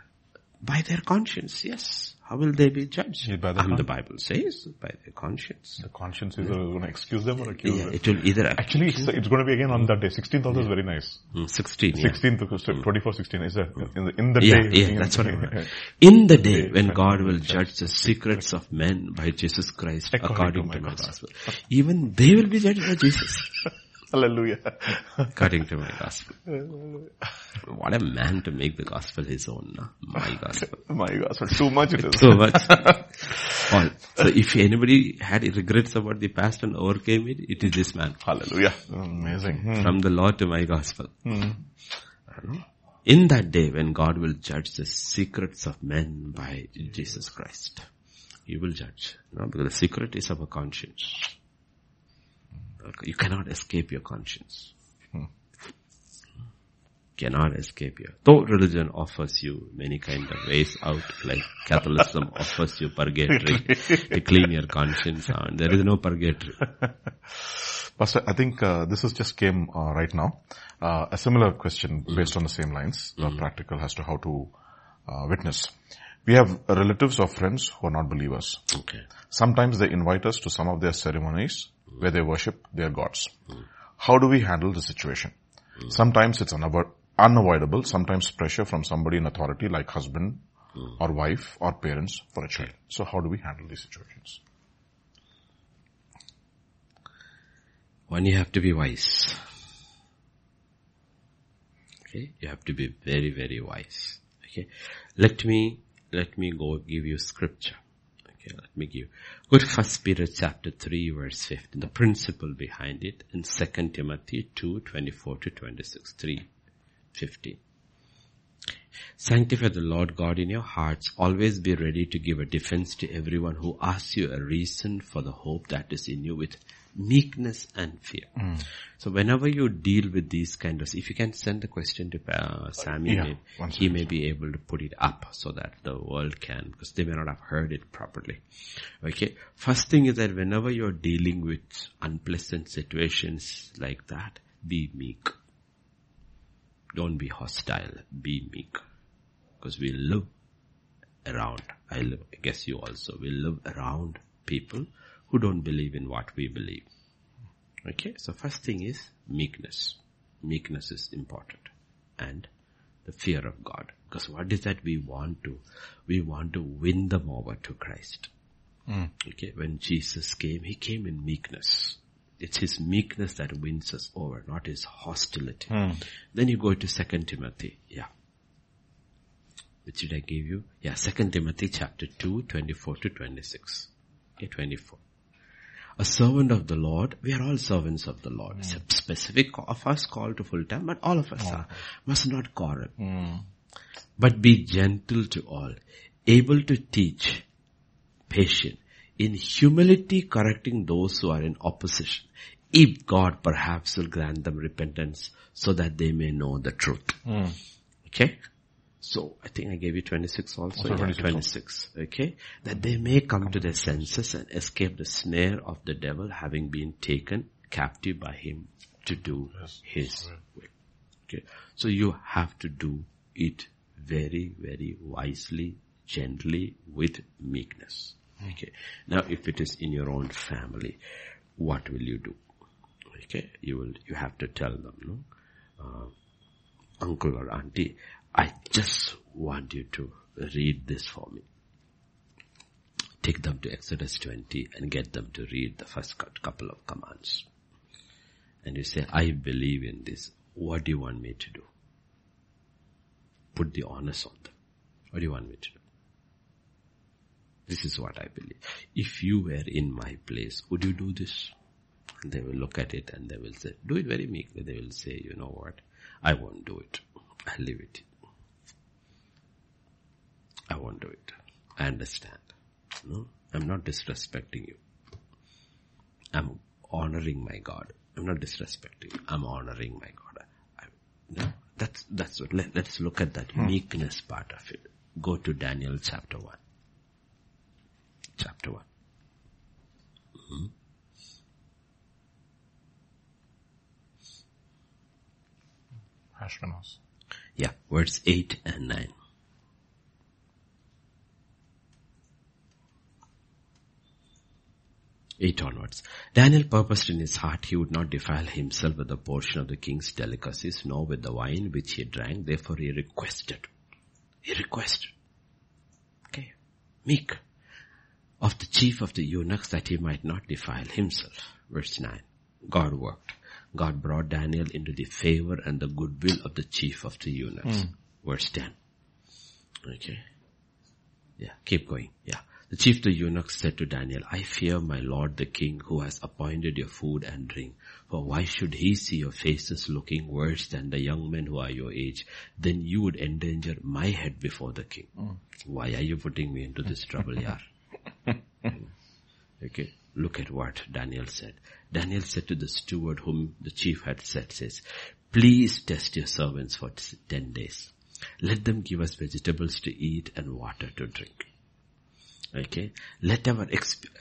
by their conscience, yes. How will they be judged? Yeah, by the Um, the Bible says, by their conscience. The conscience is going to excuse them or accuse Yeah, them. it will either Actually, it's, it's going to be again on that day. 16th also is very nice. Mm, 16, 16th, to- so 24, 16 is a, in the, in the Yeah, day. yeah, that's what I meant. In the day when God will judge the secrets of men by Jesus Christ according, to, my gospel. Even they will be judged by Jesus Hallelujah. according to my gospel. What a man to make the gospel his own, no? my gospel. My gospel. too much it is. So much. All. So if anybody had regrets about the past and overcame it, it is this man. Hallelujah. Amazing. Hmm. From the law to my gospel. In that day when God will judge the secrets of men by Jesus Christ. He will judge. No, because the secret is of a conscience. You cannot escape your conscience. Cannot escape your. Though religion offers you many kind of ways out, like Catholicism offers you purgatory to clean your conscience and There is no purgatory. Pastor, I think uh, this has just came uh, right now. Uh, a similar question based on the same lines, uh, practical as to how to uh, witness. We have relatives or friends who are not believers. Okay. Sometimes they invite us to some of their ceremonies where they worship their gods. How do we handle the situation? Sometimes it's unavo- unavoidable, sometimes pressure from somebody in authority like husband or wife or parents for a child. So how do we handle these situations? One, you have to be wise. Okay, you have to be very, very wise. Okay, let me, let me go give you scripture. Okay, let me give, go to First Peter chapter 3 verse 15, the principle behind it, and Second Timothy 2, 24 to 26, 3, 15. Sanctify the Lord God in your hearts. Always be ready to give a defense to everyone who asks you a reason for the hope that is in you with meekness and fear. So whenever you deal with these kind of, if you can send the question to uh, Sammy, Yeah, may- he may be able to put it up so that the world can, because they may not have heard it properly. Okay. First thing is that whenever you're dealing with unpleasant situations like that, be meek. Don't be hostile. Be meek. Because we live around, I live, I guess you also, we live around people who don't believe in what we believe. Okay, so first thing is meekness. Meekness is important. And the fear of God. Because what is that we want to? We want to win them over to Christ. Hmm. Okay, when Jesus came, He came in meekness. It's His meekness that wins us over, not His hostility. Hmm. Then you go to Second Timothy. Yeah. Which did I give you? Yeah, Second Timothy chapter 2, 24 to 26. Okay, 24. A servant of the Lord, we are all servants of the Lord. It's a hmm. specific of us called to full time, but all of us hmm. are. Must not quarrel. Hmm. But be gentle to all, able to teach, patient, in humility correcting those who are in opposition. If God perhaps will grant them repentance so that they may know the truth. Okay? So I think I gave you 26 also. Also Yeah, 26 26. Okay? That they may come to their senses and escape the snare of the devil having been taken captive by him to do his will. Okay? So you have to do it very, very wisely, gently, with meekness. Okay. Now, if it is in your own family, what will you do? Okay. You will, you have to tell them, no? Uh, uncle or auntie, I just want you to read this for me. Take them to Exodus 20 and get them to read the first couple of commands. And you say, I believe in this. What do you want me to do? Put the onus on them. What do you want me to do? This is what I believe. If you were in my place, would you do this? And they will look at it and they will say, do it very meekly. They will say, you know what? I won't do it. I'll leave it. I won't do it. I understand. No, I'm not disrespecting you. I'm honoring my God. I'm not disrespecting you. I'm honoring my God. I, no, that's, that's what, let, us look at that hmm. meekness part of it. Go to Daniel chapter 1. Chapter 1. Mm-hmm. Yeah, words 8 and 9. 8 onwards. Daniel purposed in his heart he would not defile himself with a portion of the king's delicacies, nor with the wine which he drank. Therefore he requested. He requested. Okay. Meek. Of the chief of the eunuchs that he might not defile himself. Verse 9. God worked. God brought Daniel into the favor and the goodwill of the chief of the eunuchs. Mm. Verse 10. Okay. Yeah, keep going. Yeah. The chief of the eunuchs said to Daniel, I fear my lord the king who has appointed your food and drink. For why should he see your faces looking worse than the young men who are your age? Then you would endanger my head before the king. Mm. Why are you putting me into this trouble, yar? okay. Look at what Daniel said. Daniel said to the steward whom the chief had said, says, please test your servants for ten days. Let them give us vegetables to eat and water to drink. Okay. Let our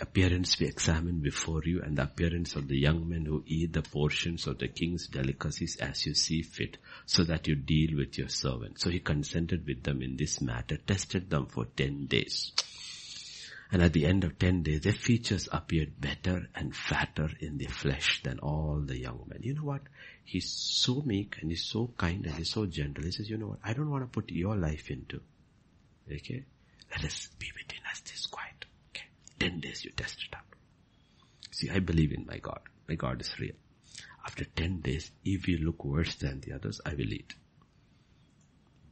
appearance be examined before you and the appearance of the young men who eat the portions of the king's delicacies as you see fit so that you deal with your servant. So he consented with them in this matter, tested them for 10 days. And at the end of 10 days, their features appeared better and fatter in the flesh than all the young men. You know what? He's so meek and he's so kind and he's so gentle. He says, you know what? I don't want to put your life into. Okay? Let us be between us this quiet. Okay. Ten days you test it out. See, I believe in my God. My God is real. After ten days, if you look worse than the others, I will eat.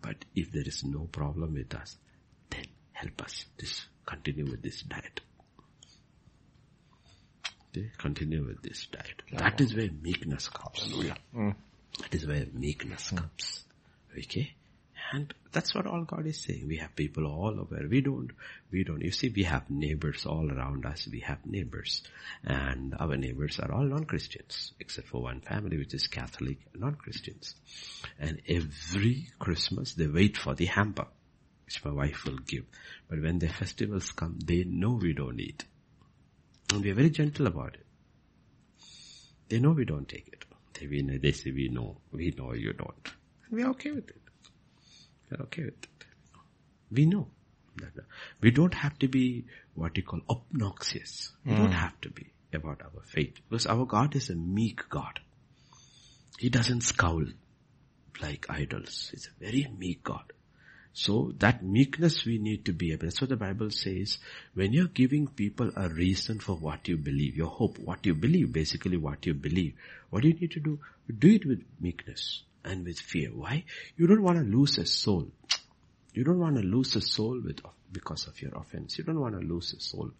But if there is no problem with us, then help us. This continue with this diet. Okay? Continue with this diet. That is where meekness comes. Hallelujah. Mm. That is where meekness mm. comes. Okay? And that's what all God is saying. We have people all over. We don't, we don't, you see, we have neighbors all around us. We have neighbors. And our neighbors are all non-Christians, except for one family which is Catholic, non-Christians. And every Christmas they wait for the hamper, which my wife will give. But when the festivals come, they know we don't eat. And we are very gentle about it. They know we don't take it. They, they say we know, we know you don't. And we are okay with it. We're okay with it. We know that we don't have to be what you call obnoxious. We mm. don't have to be about our faith because our God is a meek God. He doesn't scowl like idols. He's a very meek God. So that meekness we need to be able. That's what the Bible says. When you're giving people a reason for what you believe, your hope, what you believe, basically what you believe, what do you need to do? Do it with meekness and with fear. Why? You don't want to lose a soul. You don't want to lose a soul with, because of your offense. You don't want to lose a soul.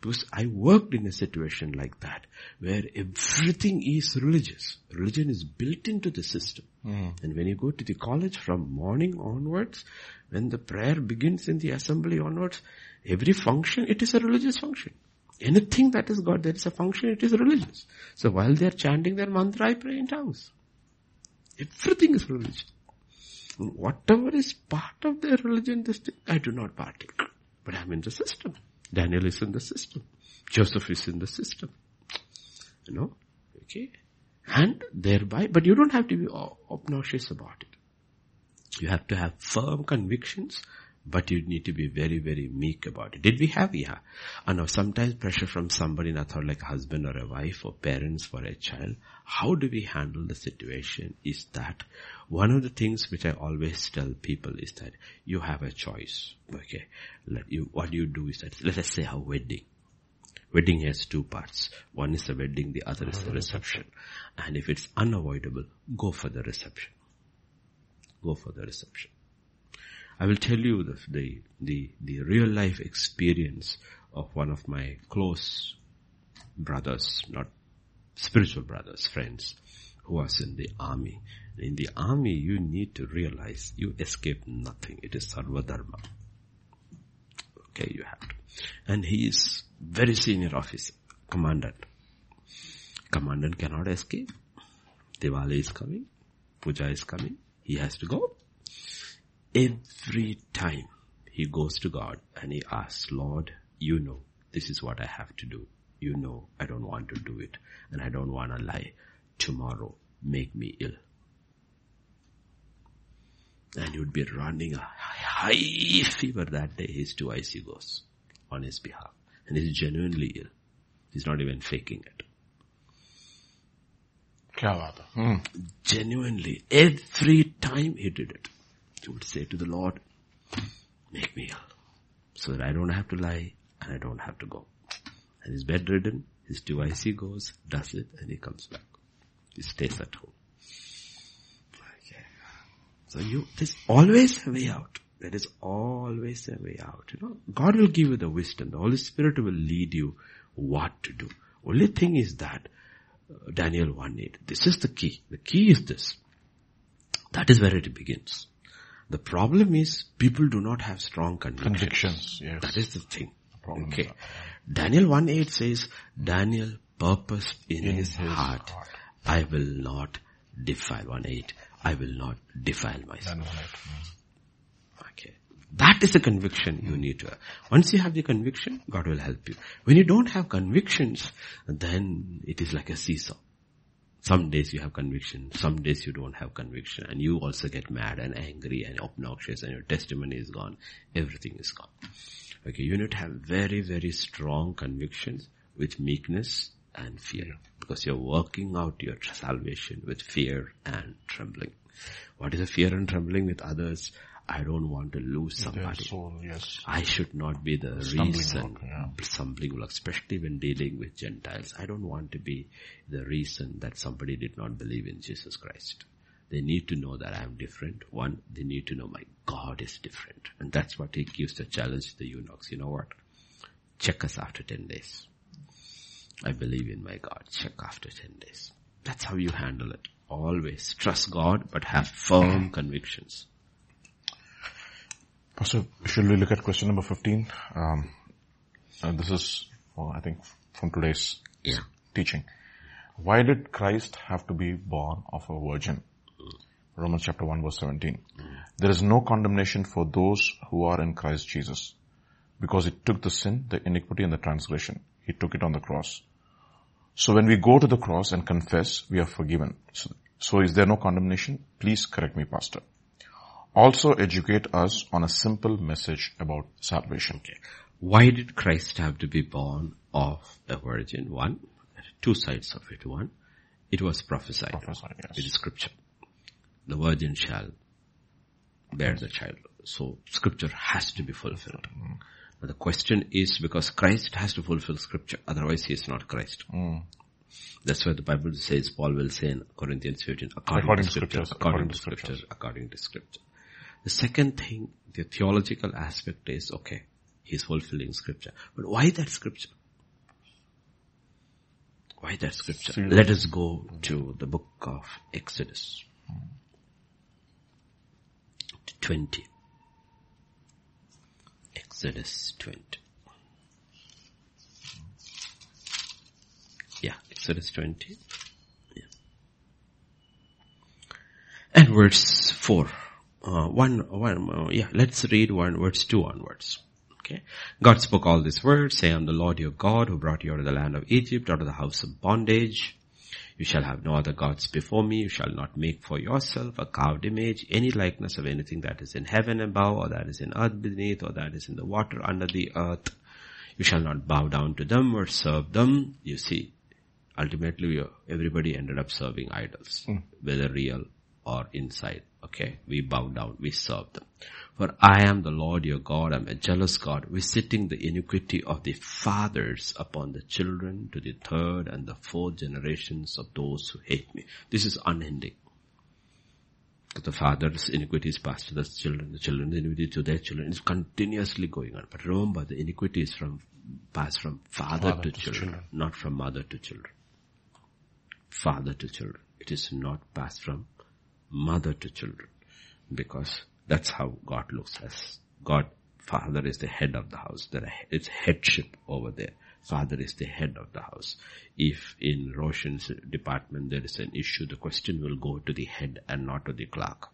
Because I worked in a situation like that where everything is religious. Religion is built into the system. Mm. And when you go to the college from morning onwards, when the prayer begins in the assembly onwards, every function, it is a religious function. Anything that is God, there is a function, it is religious. So while they are chanting their mantra, I pray in tongues. Everything is religion. Whatever is part of their religion, this thing, I do not partake. But I'm in the system. Daniel is in the system. Joseph is in the system. You know? Okay? And thereby, but you don't have to be obnoxious about it. You have to have firm convictions, but you need to be very, very meek about it. Did we have? Yeah. Know sometimes pressure from somebody, not thought like a husband or a wife or parents for a child. How do we handle the situation is that one of the things which I always tell people is that you have a choice. Okay. Let you, what you do is that, let us say a wedding. Wedding has two parts. One is the wedding, the other is the reception. And if it's unavoidable, go for the reception. Go for the reception. I will tell you the, the, the, the real life experience of one of my close brothers, not spiritual brothers, friends, who was in the army. In the army, you need to realize you escape nothing. It is sarvadharma. Okay, you have to. And he is very senior officer, commandant. Commandant cannot escape. Diwali is coming. Puja is coming. He has to go. Every time he goes to God and he asks, Lord, you know, this is what I have to do. You know, I don't want to do it and I don't want to lie. Tomorrow, make me ill. And he would be running a high fever that day. His two IC goes on his behalf and he's genuinely ill. He's not even faking it. Hmm. Genuinely, every time he did it, he would say to the Lord, make me ill so that I don't have to lie and I don't have to go. And he's bedridden, his device he goes, does it, and he comes back. He stays at home. So you, there's always a way out. There is always a way out. You know, God will give you the wisdom. The Holy Spirit will lead you what to do. Only thing is that uh, Daniel 1.8. This is the key. The key is this. That is where it begins. The problem is people do not have strong convictions. Convictions, yes. That is the thing. problem okay. Daniel 1.8 says, Daniel purposed in, In his, his heart, heart. I will not defile 1.8. I will not defile myself. Then one it. Okay. That is a conviction you need to have. Once you have the conviction, God will help you. When you don't have convictions, then it is like a seesaw. Some days you have conviction, some days you don't have conviction, and you also get mad and angry and obnoxious and your testimony is gone. Everything is gone. Okay, you need to have very, very strong convictions with meekness and fear. Because you're working out your salvation with fear and trembling. What is the fear and trembling with others? I don't want to lose somebody. soul, yes. I should not be the Stumbling reason, block, yeah. stumbling block, especially when dealing with Gentiles. I don't want to be the reason that somebody did not believe in Jesus Christ. They need to know that I am different. One, they need to know my God is different. And that's what he gives the challenge to the eunuchs. You know what? Check us after 10 days. I believe in my God. Check after 10 days. That's how you handle it. Always trust God, but have firm convictions. Pastor, should we look at question number 15? Um, and this is, well, I think from today's Yeah. teaching. Why did Christ have to be born of a virgin? Romans chapter 1 verse 17. Mm. There is no condemnation for those who are in Christ Jesus because he took the sin, the iniquity and the transgression. He took it on the cross. So when we go to the cross and confess, we are forgiven. So, so is there no condemnation? Please correct me, pastor. Also educate us on a simple message about salvation. Why did Christ have to be born of a virgin? One, two sides of it. One, it was prophesied. Prophesied, yes. It is scripture. The virgin shall bear the child. So scripture has to be fulfilled. Mm. Now the question is because Christ has to fulfill scripture, otherwise he is not Christ. Mm. That's why the Bible says, Paul will say in Corinthians 15, according, According to scripture, scriptures, according, according to scripture, according to scripture. The second thing, the theological aspect is, okay, he's fulfilling scripture. But why that scripture? Why that scripture? Let us go to the book of Exodus. 20. Exodus 20. Yeah, Exodus 20. Yeah. And verse 4. Uh, one, one, uh, yeah, let's read one, verse 2 onwards. Okay. God spoke all these words, say, I am the Lord your God who brought you out of the land of Egypt, out of the house of bondage. You shall have no other gods before me. You shall not make for yourself a carved image, any likeness of anything that is in heaven above, or that is in earth beneath, or that is in the water under the earth. You shall not bow down to them or serve them. You see, ultimately everybody ended up serving idols, mm. whether real or inside. Okay, we bow down, we serve them. For I am the Lord your God, I am a jealous God, visiting the iniquity of the fathers upon the children to the third and the fourth generations of those who hate me. This is unending. The father's iniquity is passed to the children, the children's iniquity to their children. It's continuously going on. But remember, the iniquity is from passed from father, father to, to children, children, not from mother to children. Father to children. It is not passed from mother to children. Because that's how God looks as God. Father is the head of the house. There it's headship over there. Father is the head of the house. If in Roshan's department there is an issue, the question will go to the head and not to the clerk.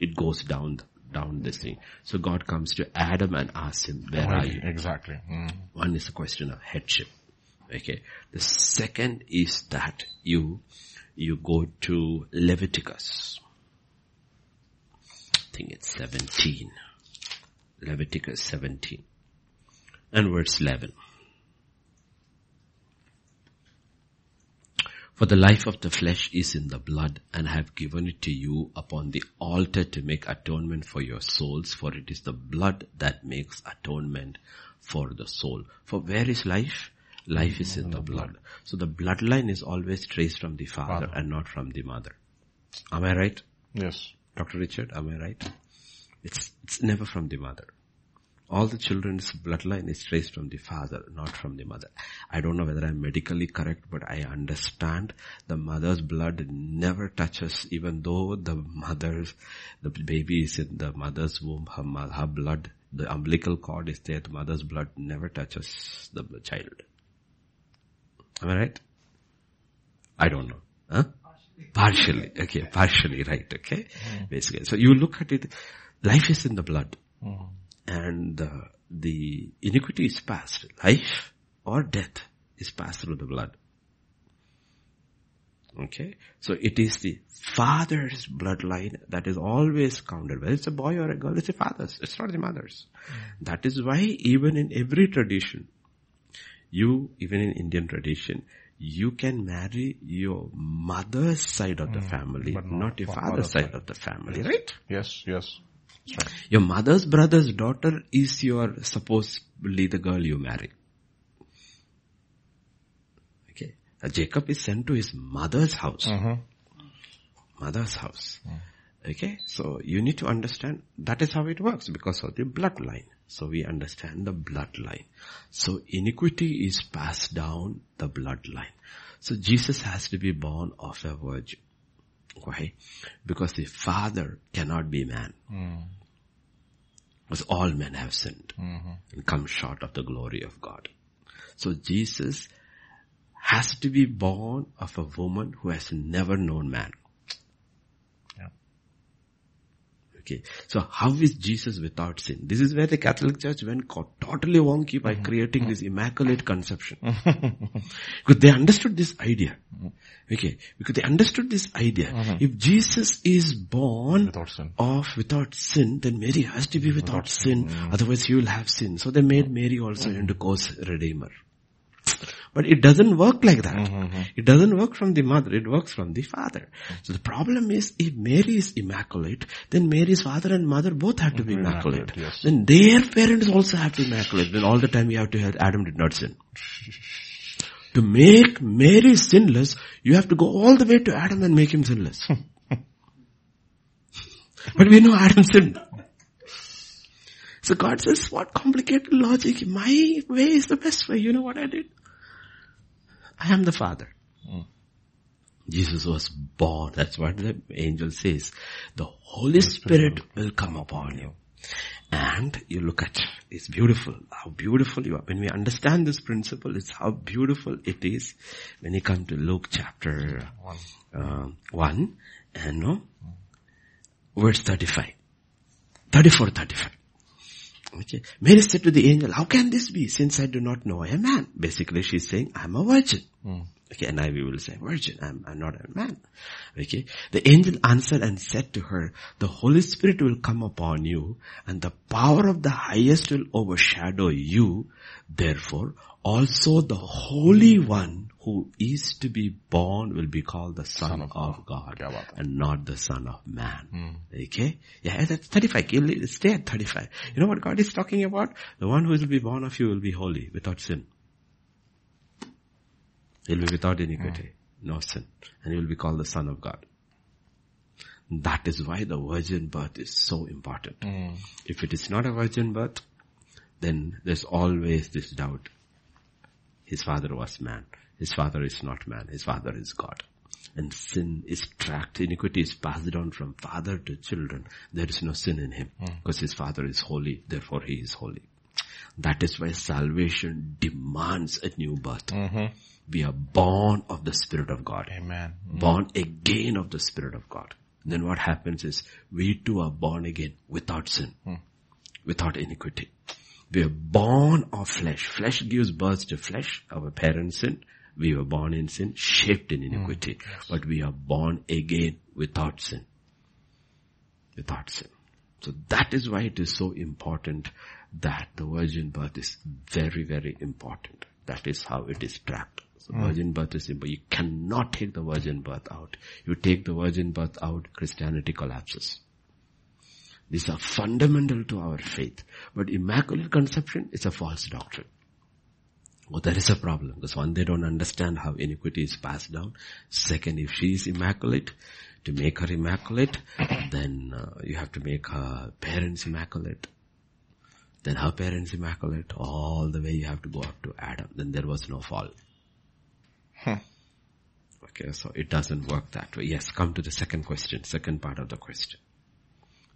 It goes down down this thing. So God comes to Adam and asks him, where are you? Exactly. Mm. One is a question of headship. Okay. The second is that you, you go to Leviticus I think it's 17. Leviticus 17 and verse 11. For the life of the flesh is in the blood and I have given it to you upon the altar to make atonement for your souls for it is the blood that makes atonement for the soul. For where is life? Life is in the blood. So the bloodline is always traced from the father, father. and not from the mother. Am I right? Yes. Dr. Richard, am I right? It's, it's never from the mother. All the children's bloodline is traced from the father, not from the mother. I don't know whether I'm medically correct, but I understand the mother's blood never touches, even though the mother's, the baby is in the mother's womb, her, her blood, the umbilical cord is there, the mother's blood never touches the child. Am I right? I don't know. Huh? Partially, okay, partially right, okay, mm. basically. So you look at it, life is in the blood, mm. and uh, the iniquity is passed. Life or death is passed through the blood. Okay, so it is the father's bloodline that is always counted. Whether it's a boy or a girl, it's the father's. It's not the mother's. Mm. That is why even in every tradition, you, even in Indian tradition, you can marry your mother's side of the mm, family, not, not, your father's side of the family, right? Yes, yes. Right. Your mother's brother's daughter is your supposedly the girl you marry. Okay. Now Jacob is sent to his mother's house. Mm-hmm. Mother's house. Mm. Okay. So you need to understand that is how it works because of the bloodline. So we understand the bloodline. So iniquity is passed down the bloodline. So Jesus has to be born of a virgin. Why? Because the father cannot be man. Mm. Because all men have sinned mm-hmm. and come short of the glory of God. So Jesus has to be born of a woman who has never known man. Okay. So how is Jesus without sin? This is where the Catholic Church went totally wonky by mm-hmm. creating this mm-hmm. immaculate conception. Mm-hmm. because they understood this idea. Mm-hmm. Okay. Because they understood this idea. Mm-hmm. If Jesus is born without sin. of without sin, then Mary has to be without, without sin. sin. Otherwise he will have sin. So they made Mary also into co-redeemer. But it doesn't work like that. Mm-hmm. It doesn't work from the mother, it works from the father. So the problem is if Mary is immaculate, then Mary's father and mother both have to be immaculate. immaculate yes. Then their parents also have to be immaculate. Then all the time you have to have Adam did not sin. to make Mary sinless, you have to go all the way to Adam and make him sinless. but we know Adam sinned. So God says, what complicated logic? My way is the best way. You know what I did? I am the Father. Mm. Jesus was born. That's what the angel says. The Holy Spirit will come upon you. And you look at, it's beautiful, how beautiful you are. When we understand this principle, it's how beautiful it is when you come to Luke chapter one, uh, one and no, verse 35. 34, 35. Okay. Mary said to the angel, how can this be since I do not know I a man? Basically she's saying, I'm a virgin. Hmm. Okay, NIV will say, virgin, I'm, I'm not a man. Okay. The angel answered and said to her, the Holy Spirit will come upon you and the power of the highest will overshadow you. Therefore, also the Holy One who is to be born will be called the Son, of, God Kya baat and not the Son of Man. Okay? Yeah, that's 35. You'll Stay at 35. You know what God is talking about? The one who will be born of you will be holy, without sin. He'll be without iniquity, no sin. And he will be called the Son of God. That is why the virgin birth is so important. If it is not a virgin birth, then there's always this doubt. His father was man. His father is not man. His father is God. And sin is tracked. Iniquity is passed on from father to children. There is no sin in him hmm. because his father is holy. Therefore he is holy. That is why salvation demands a new birth. Mm-hmm. We are born of the Spirit of God Amen. Mm-hmm. born again of the Spirit of God. Then what happens is we too are born again without sin, hmm. without iniquity. We are born of flesh. Flesh gives birth to flesh. Our parents sin. We were born in sin, shaped in iniquity. Mm, but we are born again without sin. Without sin. So that is why it is so important that the virgin birth is very, very important. That is how it is tracked. So mm. virgin birth is simple. You cannot take the virgin birth out. You take the virgin birth out, Christianity collapses. These are fundamental to our faith. But immaculate conception is a false doctrine. Oh, there is a problem because one, they don't understand how iniquity is passed down. Second, if she is immaculate, to make her immaculate, then uh, you have to make her parents immaculate. Then her parents immaculate, all the way you have to go up to Adam. Then there was no fall. Okay, so it doesn't work that way. Yes, come to the second question, second part of the question.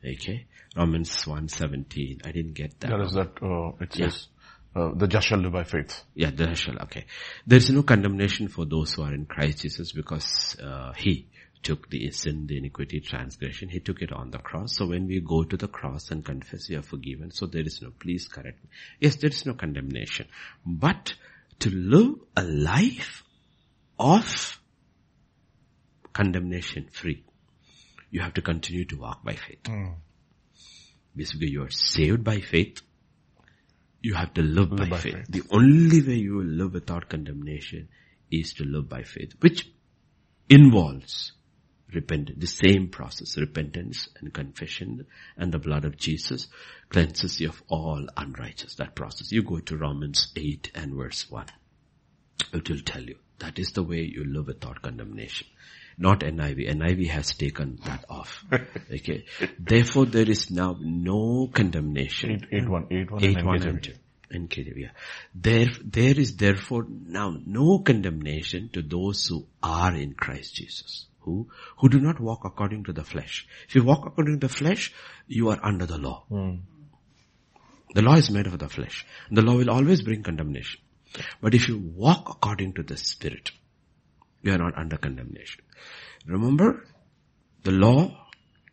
Okay, Romans 1.17. I didn't get that. That is that, uh, it says, uh, the just shall live by faith. Yeah, there shall. Okay. There is no condemnation for those who are in Christ Jesus because uh, He took the sin, the iniquity, transgression. He took it on the cross. So when we go to the cross and confess, we are forgiven. So there is no, please correct me. Yes, there is no condemnation. But to live a life of condemnation free, you have to continue to walk by faith. Basically, you are saved by faith. You have to live, by, by faith. faith. The only way you will live without condemnation is to live by faith, which involves repentance, the same process, repentance and confession and the blood of Jesus cleanses you of all unrighteous, that process. You go to Romans 8 and verse 1. It will tell you that is the way you live without condemnation. Not NIV. NIV has taken that off. Okay. Therefore there is now no condemnation. 8, 8 1, 8 1 Eight and one NKJV. and two. NKJV. There, there is therefore now no condemnation to those who are in Christ Jesus. Who, who do not walk according to the flesh. If you walk according to the flesh, you are under the law. Hmm. The law is made of the flesh. The law will always bring condemnation. But if you walk according to the spirit, you are not under condemnation. Remember, the law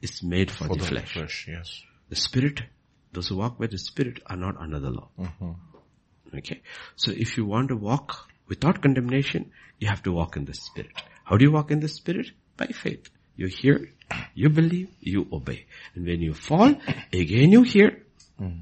is made for, For the, the flesh. flesh, yes. The spirit, those who walk by the spirit are not under the law. Mm-hmm. Okay. So if you want to walk without condemnation, you have to walk in the spirit. How do you walk in the spirit? By faith. You hear, you believe, you obey. And when you fall, again you hear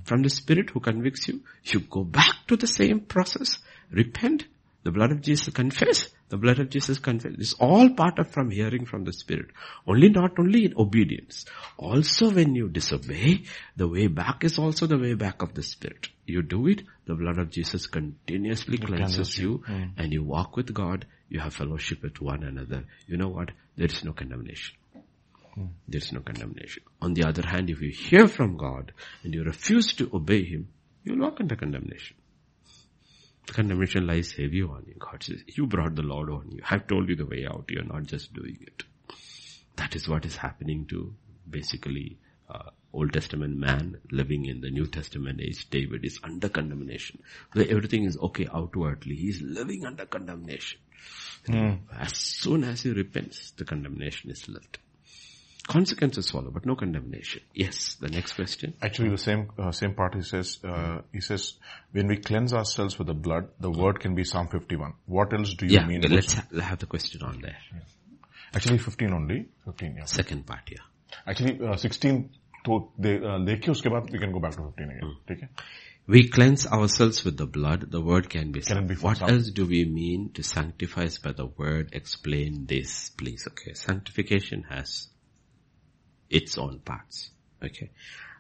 from the spirit who convicts you. You go back to the same process, repent, the blood of Jesus confess, the blood of Jesus confess. It's all part of from hearing from the spirit. Only not only in obedience. Also when you disobey, the way back is also the way back of the spirit. You do it, the blood of Jesus continuously cleanses you mm. and you walk with God, you have fellowship with one another. You know what? There is no condemnation. Mm. There is no condemnation. On the other hand, if you hear from God and you refuse to obey Him, you'll walk into condemnation. The condemnation lies heavy on you. God says, you brought the Lord on you. I've told you the way out. You're not just doing it. That is what is happening to basically uh, Old Testament man living in the New Testament age. David is under condemnation. Where everything is okay outwardly. He's living under condemnation. As soon as he repents, the condemnation is lifted Consequences follow, but no condemnation. Yes, the next question. Actually, the same uh, same part he says uh, he says when we cleanse ourselves with the blood, the word can be Psalm 51. What else do you Yeah, mean? let's ha- have the question on there. Actually, 15 only. 15, yeah. Second part, yeah. Actually, uh, 16 तो दे- uh, लेके उसके बाद we can go back to 15 again. ठीक है? We cleanse ourselves with the blood, the word can be Can it be for What some? else do we mean to sanctify us by the word? Explain this, please. Okay. Sanctification has its own parts. Okay.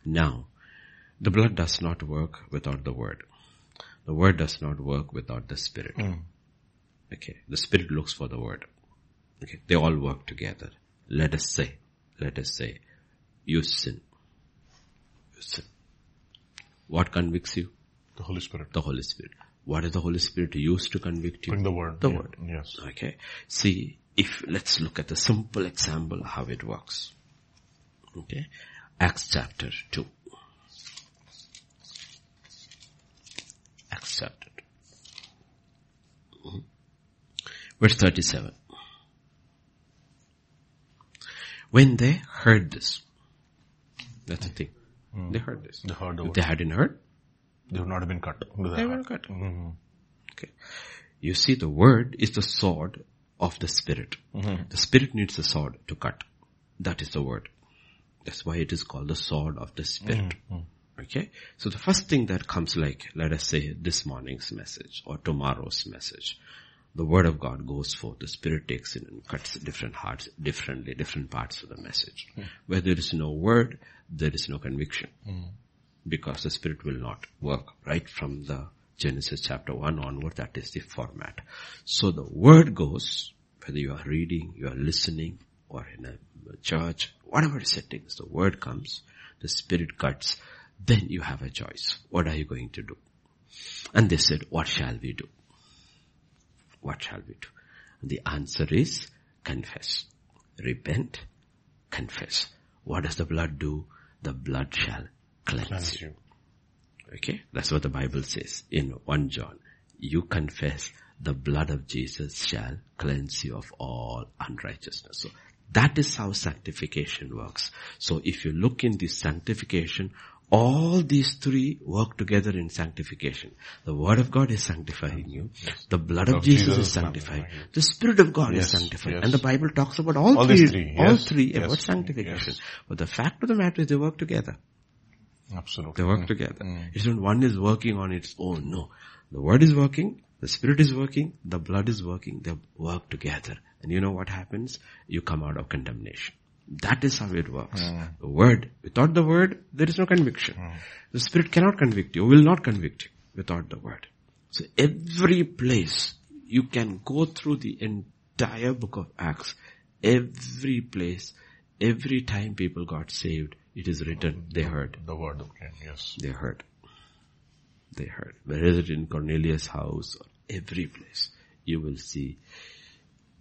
Now, the blood does not work without the word. The word does not work without the spirit. Hmm. Okay. The spirit looks for the word. Okay. They all work together. Let us say, let us say, you sin. You sin. What convicts you? The Holy Spirit. The Holy Spirit. What is the Holy Spirit used to convict you? Bring the word. The Yeah. word. Yes. Okay. See, if, let's look at a simple example how it works. Okay. Acts chapter 2. Acts chapter 2. Mhm. Verse 37. When they heard this, that's the thing. They heard this. They heard the If they hadn't heard, They would not have been cut. into they were cut. Mhm. Okay. You see, the word is the sword of the spirit. The spirit needs the sword to cut. That is the word. That's why it is called the sword of the spirit. Mm, mm. Okay. So the first thing that comes like, let us say this morning's message or tomorrow's message. The word of God goes forth. The spirit takes in and cuts different hearts differently, different parts of the message. Mm. Where there is no word, there is no conviction because the spirit will not work right from the Genesis chapter 1 onward. That is the format. So the word goes, whether you are reading, you are listening, or in a church, whatever settings, the word comes, the spirit cuts, then you have a choice. What are you going to do? And they said, what shall we do? What shall we do? And the answer is confess. Repent, confess. What does the blood do? The blood shall cleanse, Cleanse you. you. Okay, that's what the Bible says in 1 John. You confess the blood of Jesus shall cleanse you of all unrighteousness. So that is how sanctification works. So if you look in this sanctification, all these three work together in sanctification. The word of God is sanctifying you. The blood of Of Jesus, Jesus is sanctifying. you. The Spirit of God is sanctifying. yes. And the Bible talks about all, All three, three, all yes, three yes, about sanctification. yes. But the fact of the matter is they work together. Absolutely. They work together. Mm. It's not one is working on its own. No. The word is working, the spirit is working, the blood is working, they work together. And you know what happens? You come out of condemnation. That is how it works. Hmm. The word, without the word, there is no conviction. Hmm. The spirit cannot convict you, will not convict you without the word. So every place you can go through the entire book of Acts, every place, every time people got saved, it is written, they heard. The word of okay, yes. They heard. They heard. Is it in Cornelius' house or every place, you will see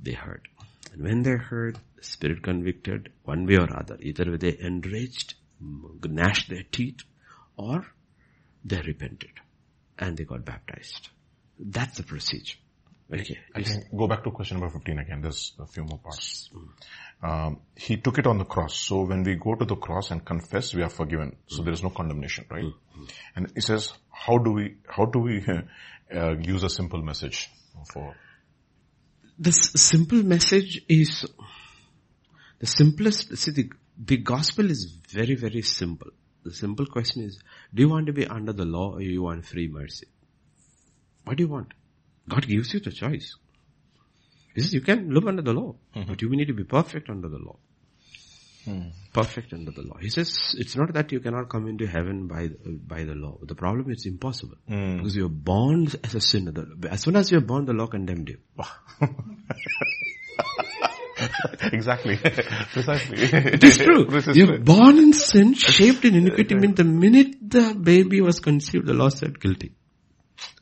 they heard. And when they heard, the Spirit convicted one way or other. Either they enraged, gnashed their teeth, or they repented. And they got baptized. That's the procedure. Okay. I can go back to question number 15 again. There's a few more parts. Um, he took it on the cross. So when we go to the cross and confess, we are forgiven. So there is no condemnation, right? And he says, how do we, how do we uh, use a simple message for, the s- simple message is the simplest see the, the gospel is very very simple. The simple question is do you want to be under the law or you want free mercy? What do you want? God gives you the choice. He says you can live under the law mm-hmm. but you need to be perfect under the law perfect under the law he says it's not that you cannot come into heaven by the, by the law the problem is impossible because you're born as a sinner as soon as you're born the law condemned you exactly, precisely. It is true. Precisely. You're born in sin, shaped in iniquity. I mean, the minute the baby was conceived, the law said guilty.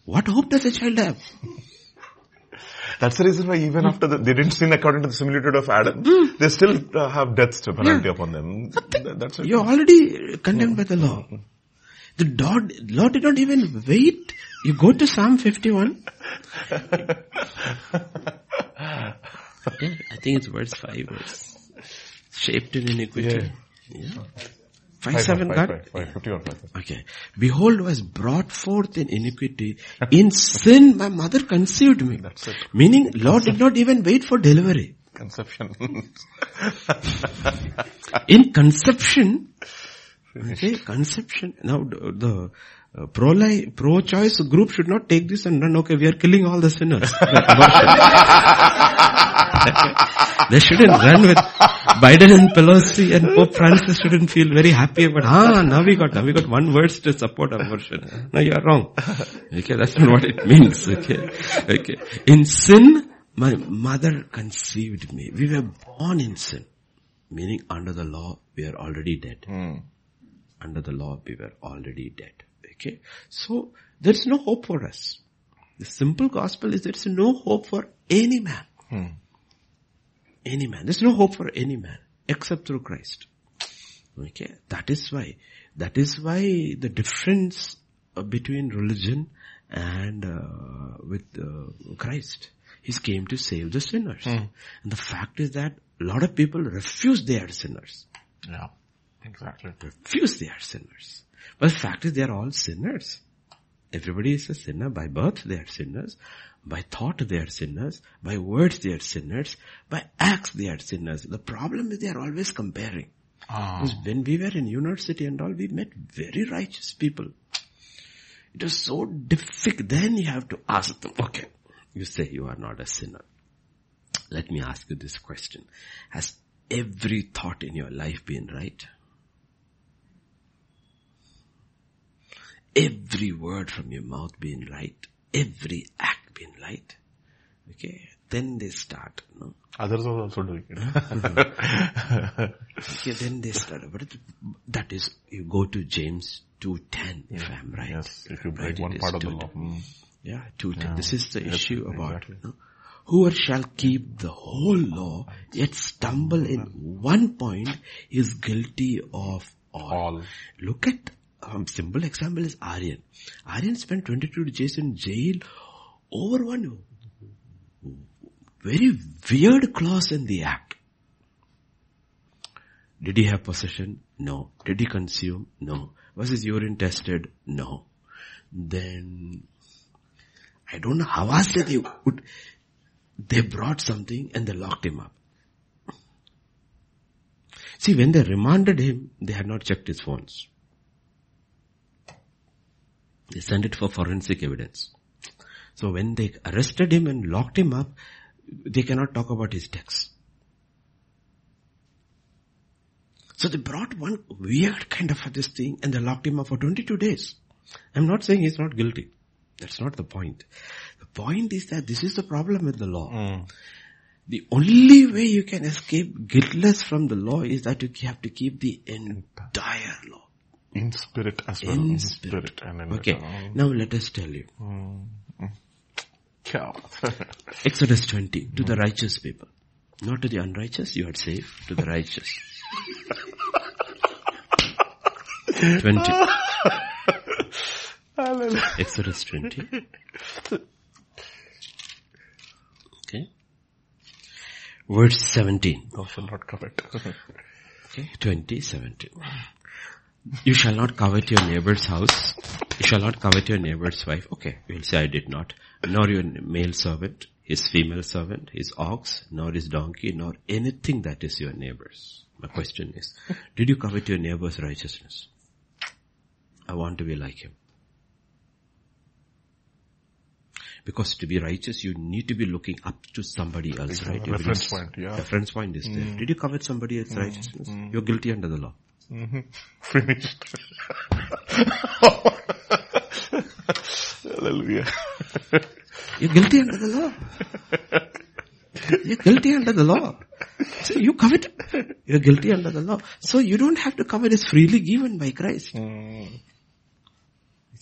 What hope does a child have? That's the reason why even after the, they didn't sin according to the similitude of Adam, hmm. they still uh, have death penalty upon them. That- That's it. You're already condemned hmm. by the law. Hmm. The law, law did not even wait. You go to Psalm 51. I think it's verse 5 verse. Shaped in iniquity. Yeah. Five, seven, five, God? five, five, 50 or five, five. Okay. Behold was brought forth in iniquity. In sin my mother conceived me. That's it. Meaning Lord did not even wait for delivery. Conception. In conception, okay, conception. Now the, the uh, pro-life, pro-choice group should not take this and run, okay, we are killing all the sinners. they shouldn't run with Biden and Pelosi and Pope Francis shouldn't feel very happy about, ah, now we got, now we got one verse to support abortion. No, you are wrong. Okay, that's not what it means. Okay, okay. In sin, my mother conceived me. We were born in sin. Meaning under the law, we are already dead. Hmm. Under the law, we were already dead. Okay. So, there's no hope for us. The simple gospel is there's no hope for any man. Hmm. Any man. There's no hope for any man except through Christ. Okay. That is why, that is why the difference uh, between religion and uh, with uh, Christ. He came to save the sinners. And the fact is that a lot of people refuse they are sinners. Yeah. Exactly. Refuse they are sinners. But the fact is they are all sinners. Everybody is a sinner. By birth they are sinners. By thought they are sinners. By words they are sinners. By acts they are sinners. The problem is they are always comparing. Ah. Because when we were in university and all, we met very righteous people. It was so difficult. Then you have to ask them, okay, you say you are not a sinner. Let me ask you this question. Has every thought in your life been right? Every word from your mouth been light. Every act been light. Okay. Then they start, no? Others are also doing it. Okay, then they start. But that is, you go to James 2.10, if I'm right. yes. If you break Right, one part of the law. Hmm. Yeah, 2.10. Yeah. This is the Yes, issue about, exactly. no? whoever shall keep the whole law, yet stumble in one point is guilty of all. All. Look at, um, simple example is Aryan. Aryan spent 22 days in jail over one very weird clause in the act. Did he have possession? No. Did he consume? No. Was his urine tested? No. Then, I don't know how else they would, they brought something and they locked him up. See, when they remanded him, they had not checked his phones. They sent it for forensic evidence. So when they arrested him and locked him up, they cannot talk about his texts. So they brought one weird kind of this thing and they locked him up for 22 days. I'm not saying he's not guilty. That's not the point. The point is that this is the problem with the law. Hmm. The only way you can escape guiltless from the law is that you have to keep the entire law. In spirit as well. In In spirit. spirit. And in Okay, return. now let us tell you. Hmm. Hmm. Yeah. Exodus 20, to the righteous people. Not to the unrighteous, you are safe. To the righteous. 20. Exodus 20. Okay. Verse 17. Thou shalt not covet. Okay, 20, 17. You shall not covet your neighbor's house. You shall not covet your neighbor's wife. Okay, we'll say I did not. Nor your male servant, his female servant, his ox, nor his donkey, nor anything that is your neighbor's. My question is, did you covet your neighbor's righteousness? I want to be like him. Because to be righteous, you need to be looking up to somebody else, right? Reference point, yeah. Reference point is there. Mm. Did you covet somebody else's mm. righteousness? Mm. You're guilty under the law. Finished. Hallelujah. You're guilty under the law. You're guilty under the law. So you covet. You're guilty under the law. So you don't have to covet. It's freely given by Christ. Hmm.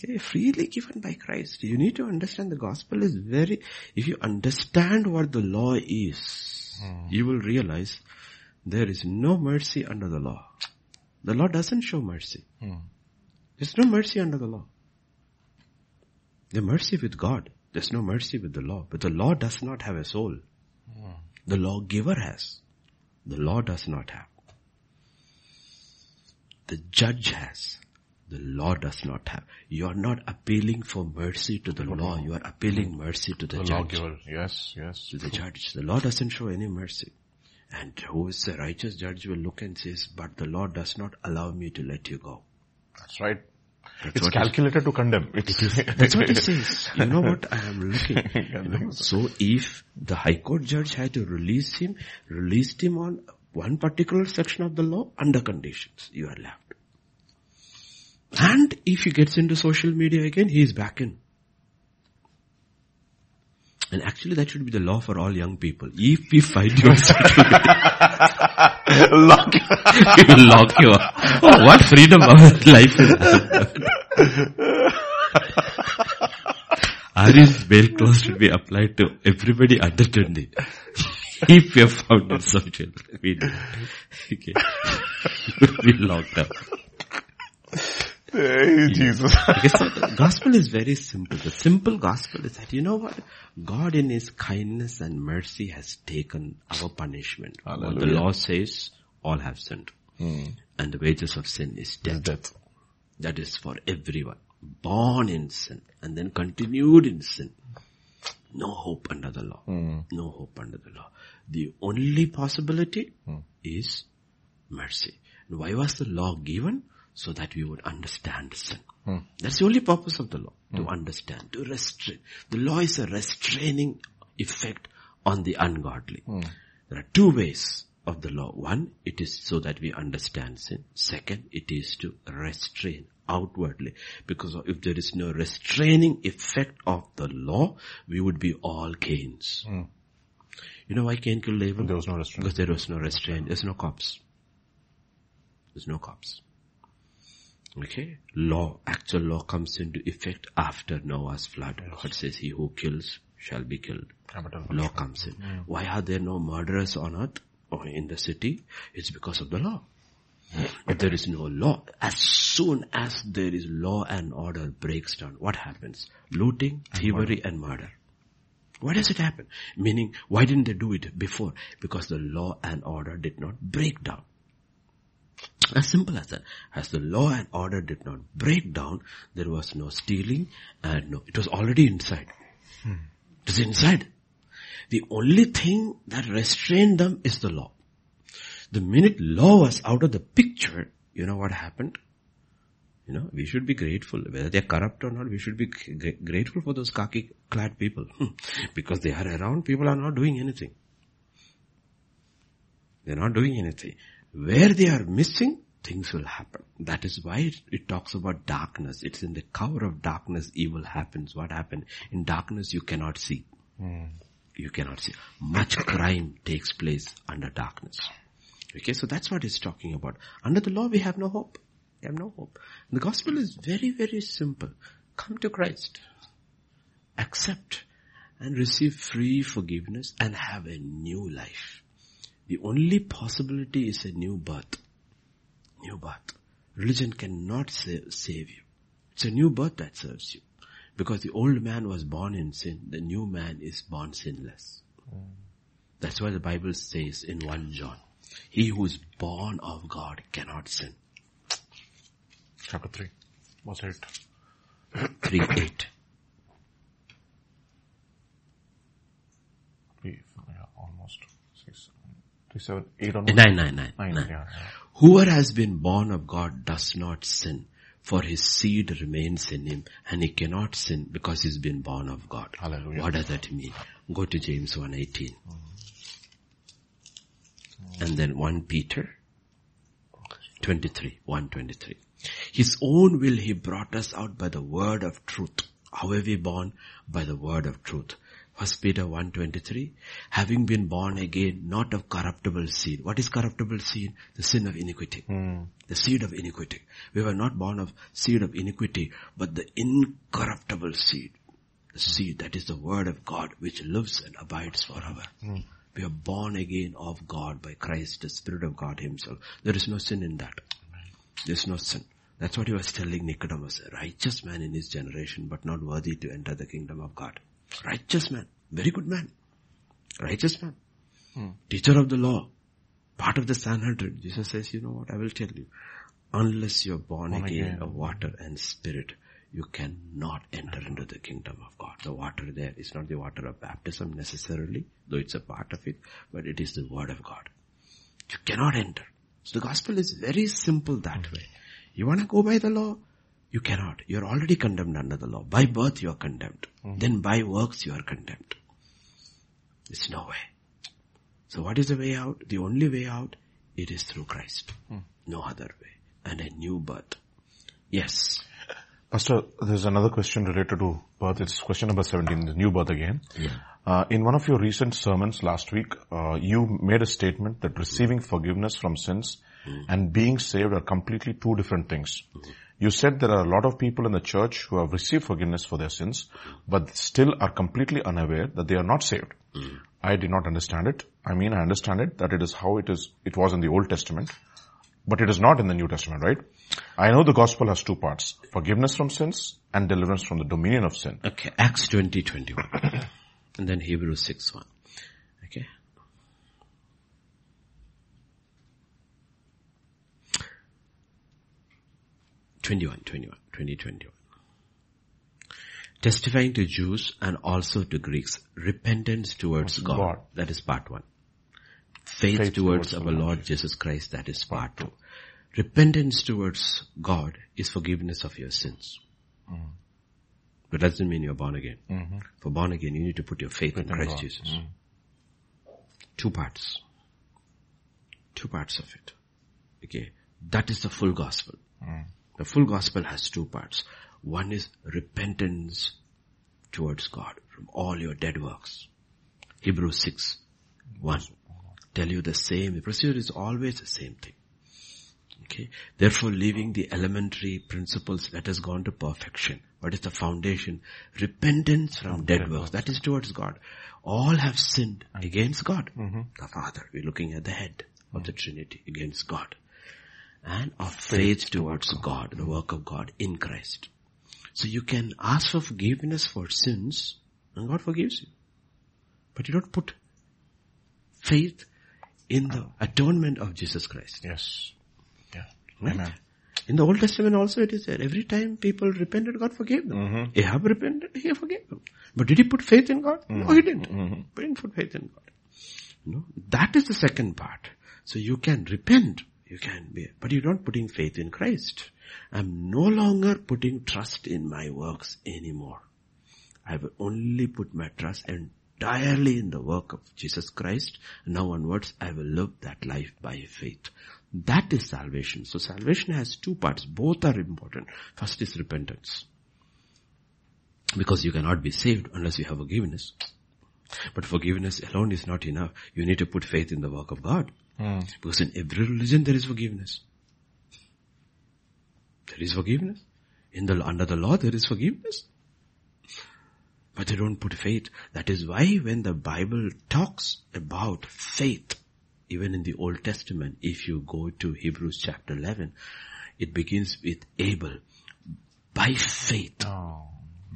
Okay, freely given by Christ. You need to understand the gospel is very, if you understand what the law is, you will realize there is no mercy under the law. The law doesn't show mercy. Hmm. There's no mercy under the law. The mercy with God. There's no mercy with the law. But the law does not have a soul. Hmm. The lawgiver has. The law does not have. the judge has. The law does not have. You are not appealing for mercy to the law. You are appealing mercy to the, The judge. lawgiver. Yes, yes. To the judge. The law doesn't show any mercy. And who is the righteous judge will look and says, but the law does not allow me to let you go. That's right. That's It's calculated to condemn. It's, That's what he says. You know what I am looking. you know? So if the High Court judge had to release him, released him on one particular section of the law under conditions, you are left. And if he gets into social media again, he is back in. And actually that should be the law for all young people. If we find you on social media, Lock. you will lock you up. Oh, what freedom of life is? Ari's bail clause should be applied to everybody under 20. if you're found in social media, okay, you will be locked up. Hey, Jesus. The gospel is very simple. The simple gospel is that, you know what? God in His kindness and mercy has taken our punishment. What the law says, all have sinned. Hmm. And the wages of sin is death. Death. That is for everyone. Born in sin and then continued in sin. No hope under the law. Hmm. No hope under the law. The only possibility hmm. is mercy. And why was the law given? So that we would understand sin. Hmm. That's the only purpose of the law. To hmm. understand, to restrain. The law is a restraining effect on the ungodly. Hmm. There are two ways of the law. One, it is so that we understand sin. Second, it is to restrain outwardly. Because if there is no restraining effect of the law, we would be all Cains. You know why Cain killed Abel? There was no restraint. Because there was no restraint. There's no cops. There's no cops. Okay? Law, actual law comes into effect after Noah's flood. God says, he who kills shall be killed. Law comes in. Why are there no murderers on earth or in the city? It's because of the law. If there is no law, as soon as there is law and order breaks down, what happens? Looting, thievery and murder. Why does it happen? Meaning, why didn't they do it before? Because the law and order did not break down. As simple as that. As the law and order did not break down, there was no stealing and no, it was already inside. Hmm. It was inside. The only thing that restrained them is the law. The minute law was out of the picture, you know what happened? You know, we should be grateful. Whether they're corrupt or not, we should be g- grateful for those khaki clad people. Hmm. because they are around, people are not doing anything. They're not doing anything. Where they are missing, things will happen. That is why it, it talks about darkness. It's in the cover of darkness evil happens. What happened? In darkness you cannot see. Hmm. You cannot see. Much crime takes place under darkness. Okay, so that's what it's talking about. Under the law we have no hope. We have no hope. The gospel is very, very simple. Come to Christ. Accept and receive free forgiveness and have a new life. The only possibility is a new birth. New birth. Religion cannot save, save you. It's a new birth that serves you. Because the old man was born in sin, the new man is born sinless. That's why the Bible says in 1 John, he who is born of God cannot sin. Chapter 3. What's it? 3 8. Three, yeah, almost. Six, three, seven, eight almost. 9 9 9. Nine, 9. yeah, yeah. Whoever has been born of God does not sin, for his seed remains in him, and he cannot sin because he's been born of God. Hallelujah. What does that mean? Go to James 1.18. Mm. And then 1 Peter 23, 123. His own will he brought us out by the word of truth. How were we born? By the word of truth. First Peter 1.23, having been born again, not of corruptible seed. What is corruptible seed? The sin of iniquity. Hmm. The seed of iniquity. We were not born of seed of iniquity, but the incorruptible seed. The hmm. seed that is the word of God which lives and abides forever. Hmm. We are born again of God by Christ, the Spirit of God himself. There is no sin in that. There's no sin. That's what he was telling Nicodemus, a righteous man in his generation, but not worthy to enter the kingdom of God. Righteous man. Very good man. Righteous man. Hmm. Teacher of the law. Part of the Sanhedrin. Jesus says, you know what, I will tell you. unless you're born, Born again, again. of water and spirit, you cannot enter into the kingdom of God. The water there is not the water of baptism necessarily, though it's a part of it, but it is the word of God. You cannot enter. So the gospel is very simple that way. You want to go by the law? You cannot. You're already condemned under the law. By birth you are condemned. Then by works you are condemned. It's no way. So what is the way out? The only way out, it is through Christ. No other way. And a new birth. Yes. Pastor, there's another question related to birth. It's question number 17, the new birth again. Uh, in one of your recent sermons last week, uh, you made a statement that receiving forgiveness from sins and being saved are completely two different things. You said there are a lot of people in the church who have received forgiveness for their sins, but still are completely unaware that they are not saved. Hmm. I did not understand it. I mean, I understand it, that it is how it is, it was in the Old Testament, but it is not in the New Testament, right? I know the gospel has two parts, forgiveness from sins and deliverance from the dominion of sin. Okay. Acts 20, 21. and then Hebrews 6, 1. Okay. Twenty-one, twenty-one, twenty, twenty-one. Testifying to Jews and also to Greeks, repentance towards God. God. That is part one. Faith, Faith towards, towards our Lord Lord Jesus Christ. That is part two. Repentance towards God is forgiveness of your sins. But that doesn't mean you're born again. Mm-hmm. For born again, you need to put your faith in in Christ God. Jesus. Mm. Two parts. Two parts of it. Okay. That is the full gospel. Mm. The full gospel has two parts. One is repentance towards God from all your dead works. Hebrews 6, 1. Tell you the same. The procedure is always the same thing. Okay. Therefore, leaving the elementary principles, let us go on to perfection. What is the foundation? Repentance from dead works. That is towards God. All have sinned against God. Mm-hmm. The Father. We're looking at the head of the Trinity against God. And of faith towards God, the work of God in Christ. So you can ask for forgiveness for sins and God forgives you. But you don't put faith in the atonement of Jesus Christ. Yes. Yeah. Right? Amen. In the Old Testament also it is there. Every time people repented, God forgave them. Mm-hmm. Ahab repented, he forgave them. But did he put faith in God? No, he didn't. Mm-hmm. He didn't put faith in God. No, that is the second part. So you can repent, you can be, but you're not putting faith in Christ. I'm no longer putting trust in my works anymore. I will only put my trust entirely in the work of Jesus Christ. Now onwards, I will live that life by faith. That is salvation. So salvation has two parts. Both are important. First is repentance. Because you cannot be saved unless you have forgiveness. But forgiveness alone is not enough. You need to put faith in the work of God. Because in every religion there is forgiveness. There is forgiveness. In the, under the law there is forgiveness. But they don't put faith. That is why when the Bible talks about faith, even in the Old Testament, if you go to Hebrews chapter 11, it begins with Abel. By faith. Oh.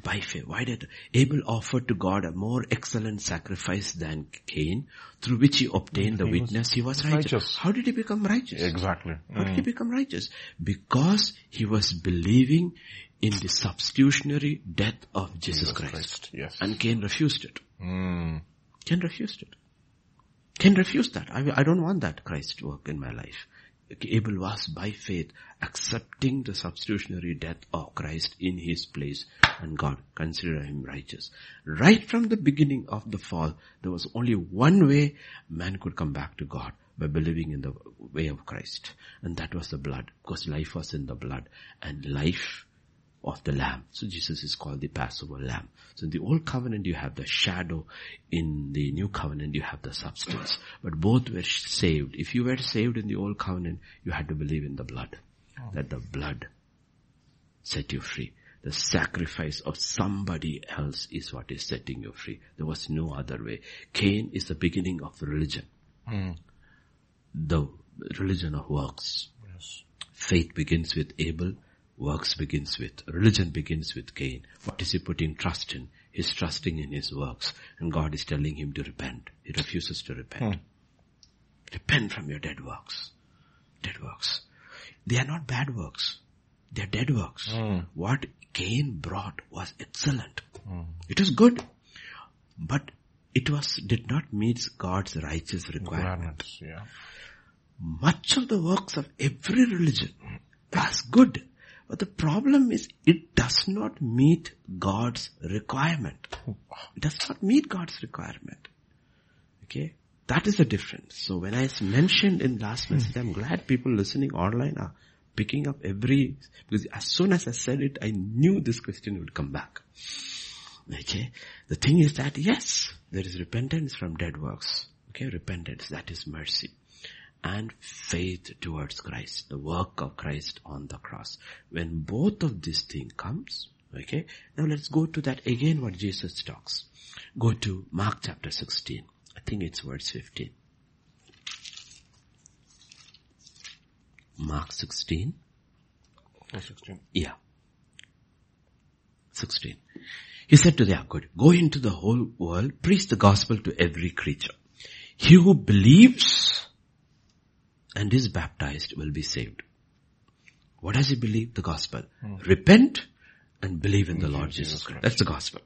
By faith. Why did Abel offer to God a more excellent sacrifice than Cain, through which he obtained the He was witness he was righteous. righteous. How did he become righteous? Exactly. How did he become righteous? Because he was believing in the substitutionary death of Jesus, Christ. Christ, yes. And Cain refused it. Mm. Cain refused it. Cain refused that. I, I don't want that Christ work in my life. Abel was by faith accepting the substitutionary death of Christ in his place and God considered him righteous. Right from the beginning of the fall, there was only one way man could come back to God by believing in the way of Christ. And that was the blood because life was in the blood and life of the lamb. So Jesus is called the Passover lamb. So in the old covenant you have the shadow, in the new covenant you have the substance. But both were saved. If you were saved in the old covenant, you had to believe in the blood. Oh. That the blood set you free. The sacrifice of somebody else is what is setting you free. There was no other way. Cain is the beginning of religion. Hmm. The religion of works. Yes. Faith begins with Abel, works begins with, religion begins with Cain. What is he putting trust in? He's trusting in his works and God is telling him to repent. He refuses to repent. Hmm. Repent from your dead works. Dead works. they are not bad works. They are dead works. Hmm. What Cain brought was excellent. Hmm. It was good. But it was, did not meet God's righteous requirement. Requirements, yeah. Much of the works of every religion was good. But the problem is it does not meet God's requirement. It does not meet God's requirement. Okay? That is the difference. So when I mentioned in last hmm. message, I'm glad people listening online are picking up every, because as soon as I said it, I knew this question would come back. Okay? The thing is that yes, there is repentance from dead works. Okay? Repentance, that is mercy. And faith towards Christ, the work of Christ on the cross. When both of these things comes, okay? Now let's go to that again what Jesus talks. Go to Mark chapter 16. I think it's verse 15. Mark 16. Verse 16. Yeah. 16. He said to them, good, go into the whole world, preach the gospel to every creature. He who believes and is baptized will be saved. What does he believe? The gospel. Repent and believe in the Lord Jesus Christ. That's the gospel.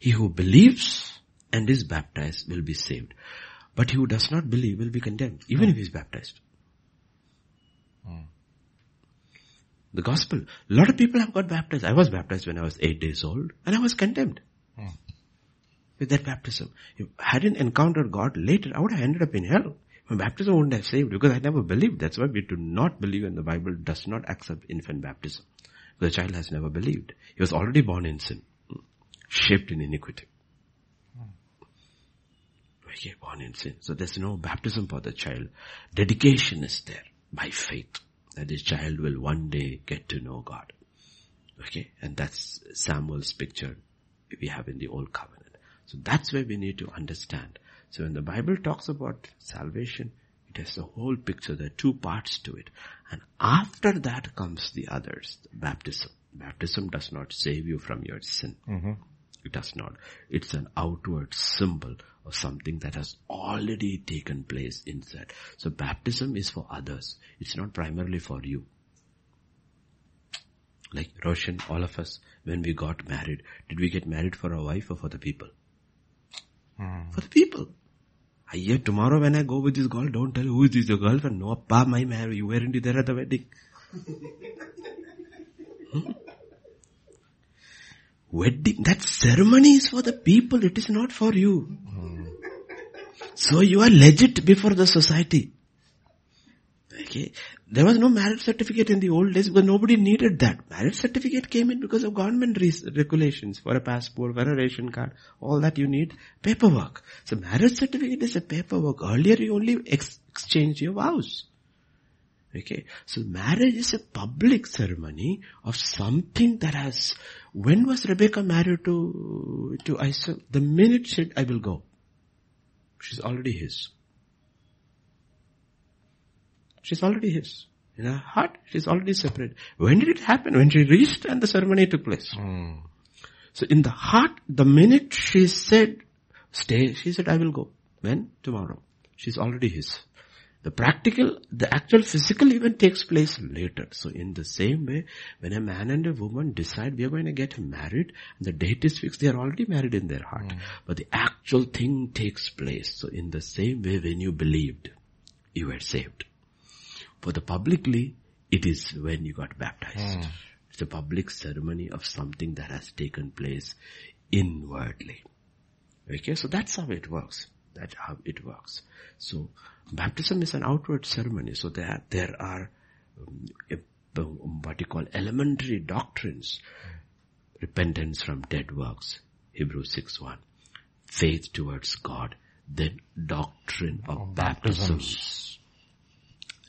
He who believes and is baptized will be saved. But he who does not believe will be condemned, even if he is baptized. The gospel. A lot of people have got baptized. I was baptized when I was eight days old and I was condemned. Hmm. With that baptism. If I hadn't encountered God later, I would have ended up in hell. My baptism wouldn't have saved because I never believed. That's why we do not believe and the Bible does not accept infant baptism. The child has never believed. He was already born in sin. Shaped in iniquity. Okay, born in sin. So there's no baptism for the child. Dedication is there by faith that this child will one day get to know God. Okay, and that's Samuel's picture we have in the old covenant. So that's where we need to understand. So when the Bible talks about salvation, it has the whole picture. There are two parts to it. And after that comes the others, baptism. Baptism does not save you from your sin. Mm-hmm. It does not. It's an outward symbol of something that has already taken place inside. So baptism is for others. It's not primarily for you. Like Roshan, all of us, when we got married, did we get married for our wife or for the people? Hmm. For the people. Hear tomorrow when I go with this girl, don't tell who is this your girlfriend. No, pa, my marriage. You weren't there at the wedding. Hmm? Wedding, that ceremony is for the people, it is not for you. So you are legit before the society. Okay. There was no marriage certificate in the old days because nobody needed that. Marriage certificate came in because of government re- regulations for a passport, for a ration card, all that you need paperwork. So marriage certificate is a paperwork. Earlier you only ex- exchanged your vows. Okay. So marriage is a public ceremony of something that has, when was Rebecca married to, to Isaac? The minute she said, I will go. She's already his. She's already his. In her heart, she's already separate. When did it happen? When she reached and the ceremony took place. Hmm. So in the heart, the minute she said, stay, she said, I will go. When? Tomorrow. She's already his. The practical, the actual physical event takes place later. So in the same way, when a man and a woman decide we are going to get married, and the date is fixed, they are already married in their heart. Hmm. But the actual thing takes place. So in the same way, when you believed, you were saved. For the publicly, it is when you got baptized. It's a public ceremony of something that has taken place inwardly. Okay, so that's how it works. That's how it works. So baptism is an outward ceremony. So there, there are um, a- um, what you call elementary doctrines. Repentance from dead works. Hebrews 6 1. Faith towards God. Then doctrine of baptisms.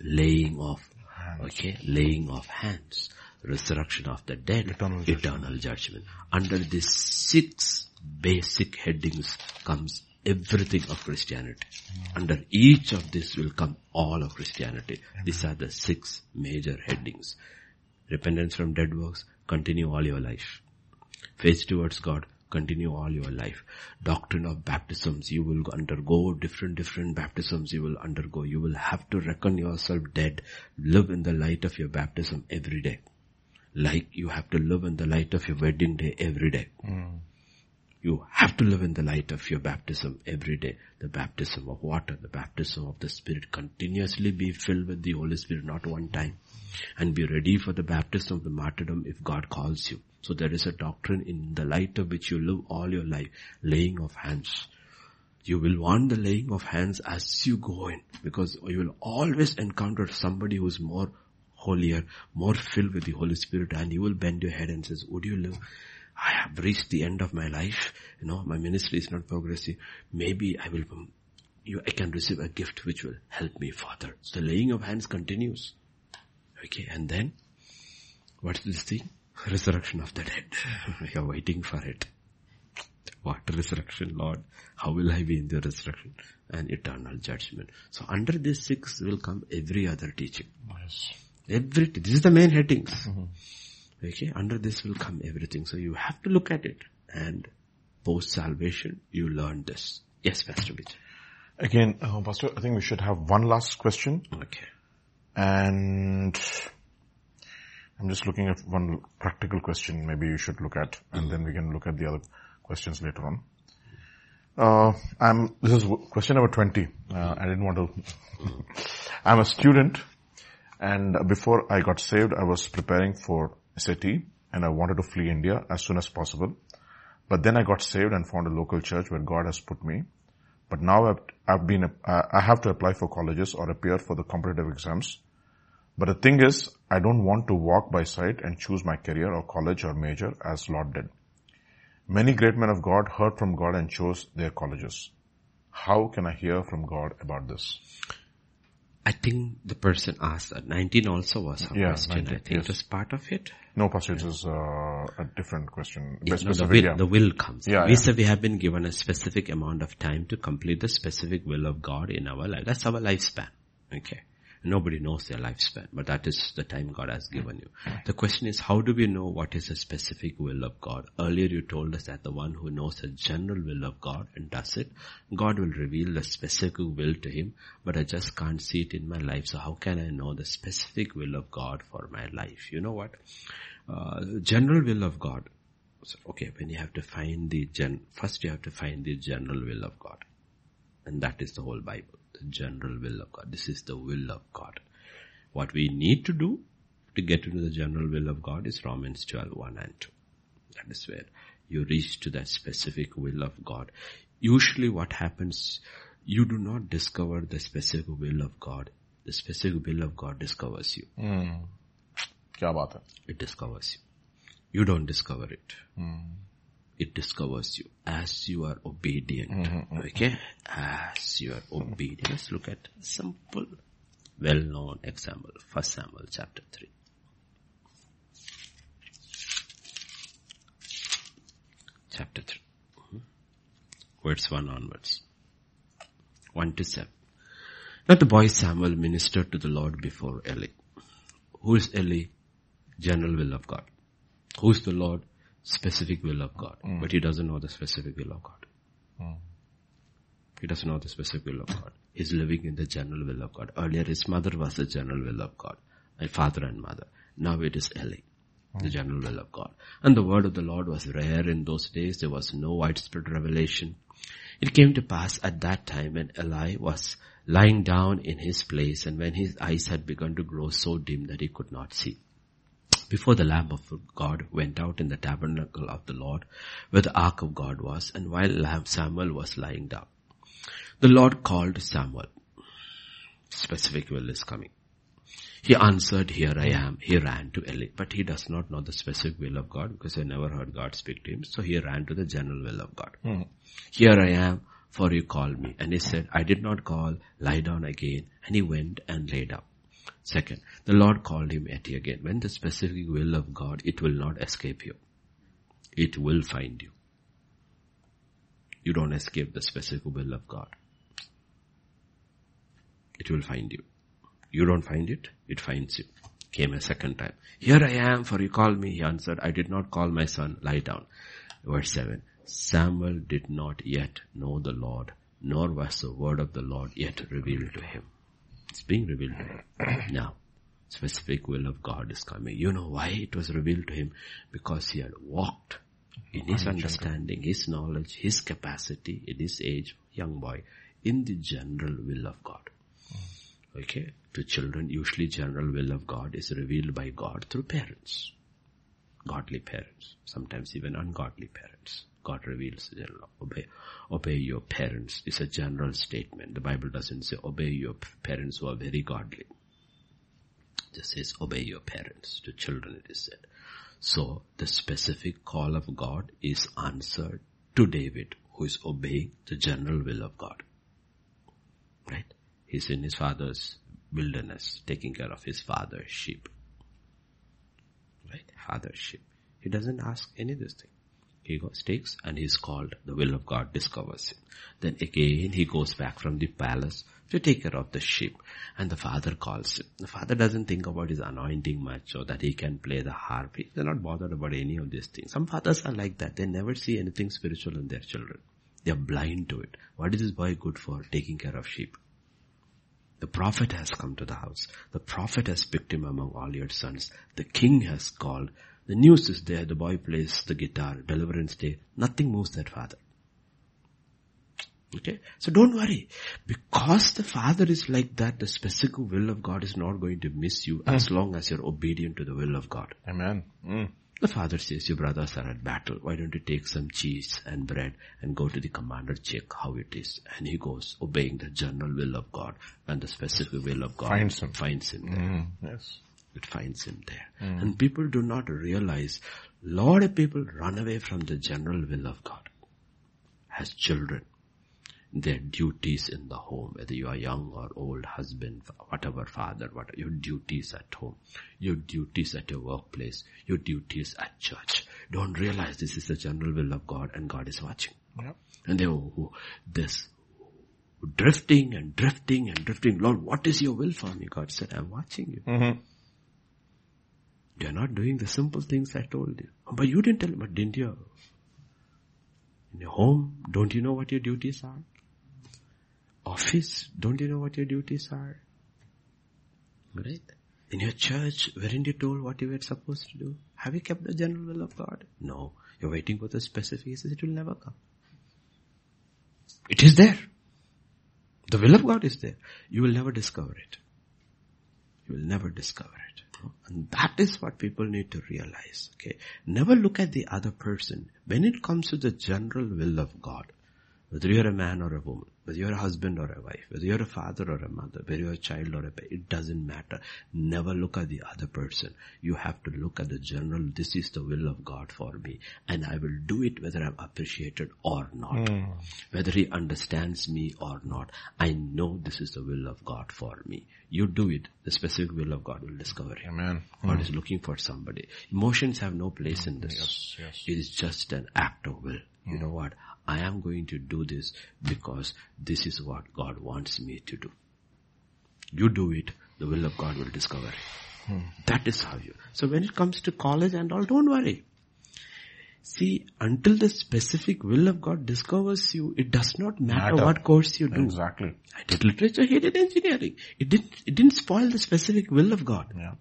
Laying of, okay, laying of hands. Resurrection of the dead. Eternal eternal judgment. Under these six basic headings comes everything of Christianity. Under each of this will come all of Christianity. These are the six major headings. Repentance from dead works, continue all your life. Faith towards God, continue all your life. Doctrine of baptisms, you will undergo different, different baptisms you will undergo. You will have to reckon yourself dead. Live in the light of your baptism every day. Like you have to live in the light of your wedding day every day. Hmm. You have to live in the light of your baptism every day. The baptism of water, the baptism of the Spirit. Continuously be filled with the Holy Spirit, not one time. And be ready for the baptism of the martyrdom if God calls you. So there is a doctrine in the light of which you live all your life. Laying of hands. You will want the laying of hands as you go in because you will always encounter somebody who is more holier, more filled with the Holy Spirit and you will bend your head and says, would you live? I have reached the end of my life. You know, my ministry is not progressing. Maybe I will, you, I can receive a gift which will help me further. So the laying of hands continues. Okay, and then, what's this thing? Resurrection of the dead. we are waiting for it. What resurrection, Lord? How will I be in the resurrection? And eternal judgment. So under this six will come every other teaching. Yes. Every, this is the main headings. Mm-hmm. Okay, under this will come everything. So you have to look at it. And post salvation, you learn this. Yes, Pastor Vijay. Again, uh, Pastor, I think we should have one last question. Okay. And I'm just looking at one practical question maybe you should look at, and then we can look at the other questions later on. Uh, I'm, this is question number 20. Uh, I didn't want to, I'm a student and before I got saved, I was preparing for SAT and I wanted to flee India as soon as possible. But then I got saved and found a local church where God has put me. But now I've, I've been, uh, I have to apply for colleges or appear for the competitive exams. But the thing is, I don't want to walk by sight and choose my career or college or major as Lord did. Many great men of God heard from God and chose their colleges. How can I hear from God about this? I think the person asked that. 19 also was a Yeah, question. 19, I think yes. it was part of it. No, Pastor, this is uh, a different question. Yeah, no, the, will, yeah. the will comes. Yeah, we yeah. said we have been given a specific amount of time to complete the specific will of God in our life. That's our lifespan. Okay. Nobody knows their lifespan, but that is the time God has given you. The question is, how do we know what is the specific will of God? Earlier you told us that the one who knows the general will of God and does it, God will reveal the specific will to him, but I just can't see it in my life. So how can I know the specific will of God for my life? You know what? Uh, general will of God. So, okay, when you have to find the gen, first you have to find the general will of God. And that is the whole Bible, the general will of God. This is the will of God. What we need to do to get into the general will of God is Romans 12, 1 and 2. That is where you reach to that specific will of God. Usually what happens, you do not discover the specific will of God. The specific will of God discovers you. Mm. It discovers you. You don't discover it. Mm. It discovers you as you are obedient. Okay? As you are obedient. Let's look at simple, well-known example. First Samuel chapter 3. Chapter 3. Mhm. Verse 1 onwards. 1 to 7. Now the boy Samuel ministered to the Lord before Eli. Who is Eli? General will of God. Who is the Lord? Specific will of God. Hmm. But he doesn't know the specific will of God. Hmm. He doesn't know the specific will of God. He's living in the general will of God. Earlier his mother was the general will of God. My father and mother. Now it is Eli. Hmm. The general will of God. And the word of the Lord was rare in those days. There was no widespread revelation. It came to pass at that time when Eli was lying down in his place and when his eyes had begun to grow so dim that he could not see. Before the Lamb of God went out in the tabernacle of the Lord, where the ark of God was, and while Lamb Samuel was lying down, the Lord called Samuel. Specific will is coming. He answered, here I am. He ran to Eli, but he does not know the specific will of God because he never heard God speak to him. So he ran to the general will of God. Hmm. Here I am, for you called me. And he said, I did not call, lie down again. And he went and lay down. Second, the Lord called him yet again. When the specific will of God, it will not escape you. It will find you. You don't escape the specific will of God. It will find you. You don't find it, it finds you. Came a second time. Here I am, for you called me. He answered, I did not call my son, lie down. Verse 7. Samuel did not yet know the Lord, nor was the word of the Lord yet revealed to him. It's being revealed. Now, specific will of God is coming. You know why it was revealed to him? Because he had walked in his understanding, his knowledge, his capacity, in his age, young boy, in the general will of God. Okay? To children, usually general will of God is revealed by God through parents. Godly parents. Sometimes even ungodly parents. God reveals. Obey, obey your parents is a general statement. The Bible doesn't say obey your parents who are very godly. It just says obey your parents. To children it is said. So the specific call of God is answered to David who is obeying the general will of God. Right? He's in his father's wilderness taking care of his father's sheep. Right? Father's sheep. He doesn't ask any of this thing. He goes, takes and he's called. The will of God discovers him. Then again he goes back from the palace to take care of the sheep. And the father calls him. The father doesn't think about his anointing much or that he can play the harp. They're not bothered about any of these things. Some fathers are like that. They never see anything spiritual in their children. They're blind to it. What is this boy good for? Taking care of sheep. The prophet has come to the house. The prophet has picked him among all your sons. The king has called. The news is there. The boy plays the guitar. Deliverance day. Nothing moves that father. Okay. So don't worry. Because the father is like that, the specific will of God is not going to miss you as long as you're obedient to the will of God. Amen. Mm. The father says, your brothers are at battle. Why don't you take some cheese and bread and go to the commander, check how it is. And he goes, obeying the general will of God and the specific will of God. Finds him. Finds him there. Mm. Yes. It finds him there. And people do not realize, lot of people run away from the general will of God. As children, their duties in the home, whether you are young or old, husband, whatever, father, what your duties at home, your duties at your workplace, your duties at church. Don't realize this is the general will of God and God is watching. Yep. And they were this drifting and drifting and drifting. Lord, what is your will for me? God said, I'm watching you. Mm-hmm. You're not doing the simple things I told you. But you didn't tell me, but didn't you? In your home, don't you know what your duties are? Office, don't you know what your duties are? Right? In your church, weren't you told what you were supposed to do? Have you kept the general will of God? No. You're waiting for the specifics, it will never come. It is there. The will of God is there. You will never discover it. You will never discover it. And that is what people need to realize. Okay. Never look at the other person. When it comes to the general will of God, whether you're a man or a woman, whether you're a husband or a wife, whether you're a father or a mother, whether you're a child or a parent, it doesn't matter. Never look at the other person. You have to look at the general, this is the will of God for me. And I will do it whether I'm appreciated or not. Hmm. Whether he understands me or not. I know this is the will of God for me. You do it, the specific will of God will discover him. Amen. God hmm. is looking for somebody. Emotions have no place in hmm. this. Yes, yes. It is just an act of will. You know what? I am going to do this because this is what God wants me to do. You do it, the will of God will discover it. That is how you. So when it comes to college and all, don't worry. See, until the specific will of God discovers you, it does not matter, Matter. what course you do. Exactly. I did literature, he did engineering. It didn't, it didn't spoil the specific will of God. Yeah.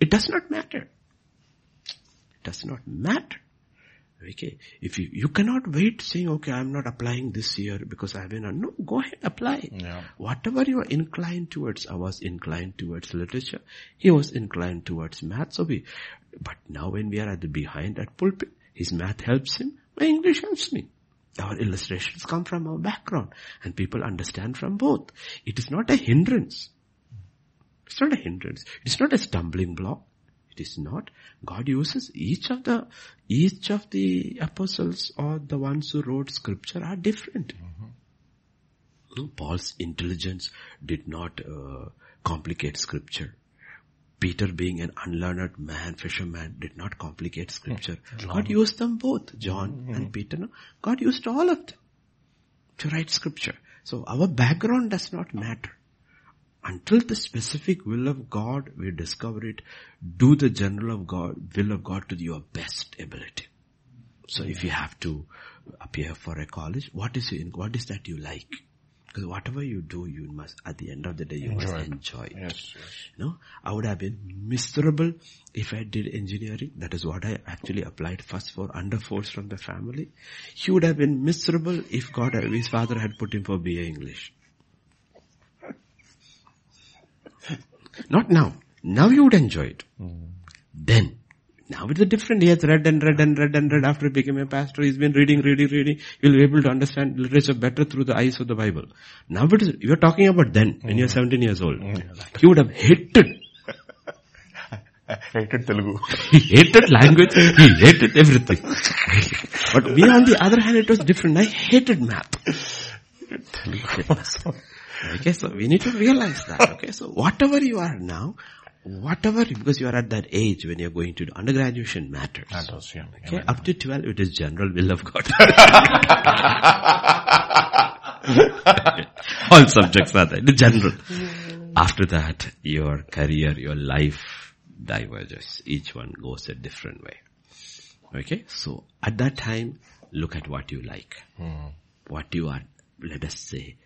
It does not matter. It does not matter. Okay. If you, you cannot wait saying, okay, I'm not applying this year because I've been, no, go ahead, apply. Yeah. Whatever you are inclined towards, I was inclined towards literature. He was inclined towards math. So we, but now when we are at the behind at pulpit, his math helps him, my English helps me. Our illustrations come from our background and people understand from both. It is not a hindrance. It's not a hindrance. It's not a stumbling block. It is not. God uses each of the, each of the apostles or the ones who wrote scripture are different. Mm-hmm. No, Paul's intelligence did not uh, complicate scripture. Peter being an unlearned man, fisherman, did not complicate scripture. Mm-hmm. God used them both, John mm-hmm. and Peter. No? God used all of them to write scripture. So our background does not matter. Until the specific will of God, we discover it, do the general of God, will of God to your best ability. So if you have to appear for a college. What is what is that you like? Because whatever you do, you must, at the end of the day, you must enjoy it. Yes, yes. You know, I would have been miserable if I did engineering. That is what I actually applied first for under force from the family. He would have been miserable if God, his father had put him for BA English. Not now. Now you would enjoy it. Hmm. Then, now it's a different. He has read and read and read and read after he became a pastor. He's been reading, reading, reading. You'll be able to understand literature better through the eyes of the Bible. Now it is, you're talking about then, when you're hmm. 17 years old. Hmm. He would have hated hated Telugu. he hated language, he hated everything. but me on the other hand, it was different. I hated math. okay, so we need to realize that. Okay, so whatever you are now, whatever, because you are at that age when you're going to do undergraduation matters. Matters, yeah. Okay, up to 12, it is general will of God. All subjects are there, the general. After that, your career, your life diverges. Each one goes a different way. Okay, so at that time, look at what you like. Hmm. What you are, let us say,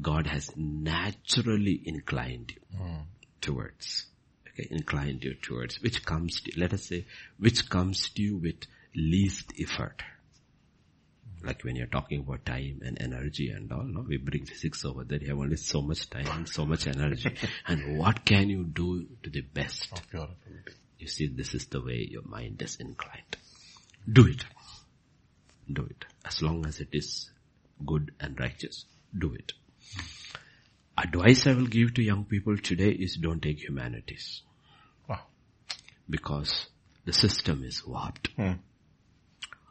God has naturally inclined you towards. Okay, inclined you towards, which comes to, let us say, which comes to you with least effort. Like when you're talking about time and energy and all, no, we bring physics over there. You have only so much time and so much energy. and what can you do to the best? Of your ability. You see, this is the way your mind is inclined. Do it. Do it. As long as it is good and righteous, do it. Advice I will give to young people today is don't take humanities Wow. because the system is warped. Hmm.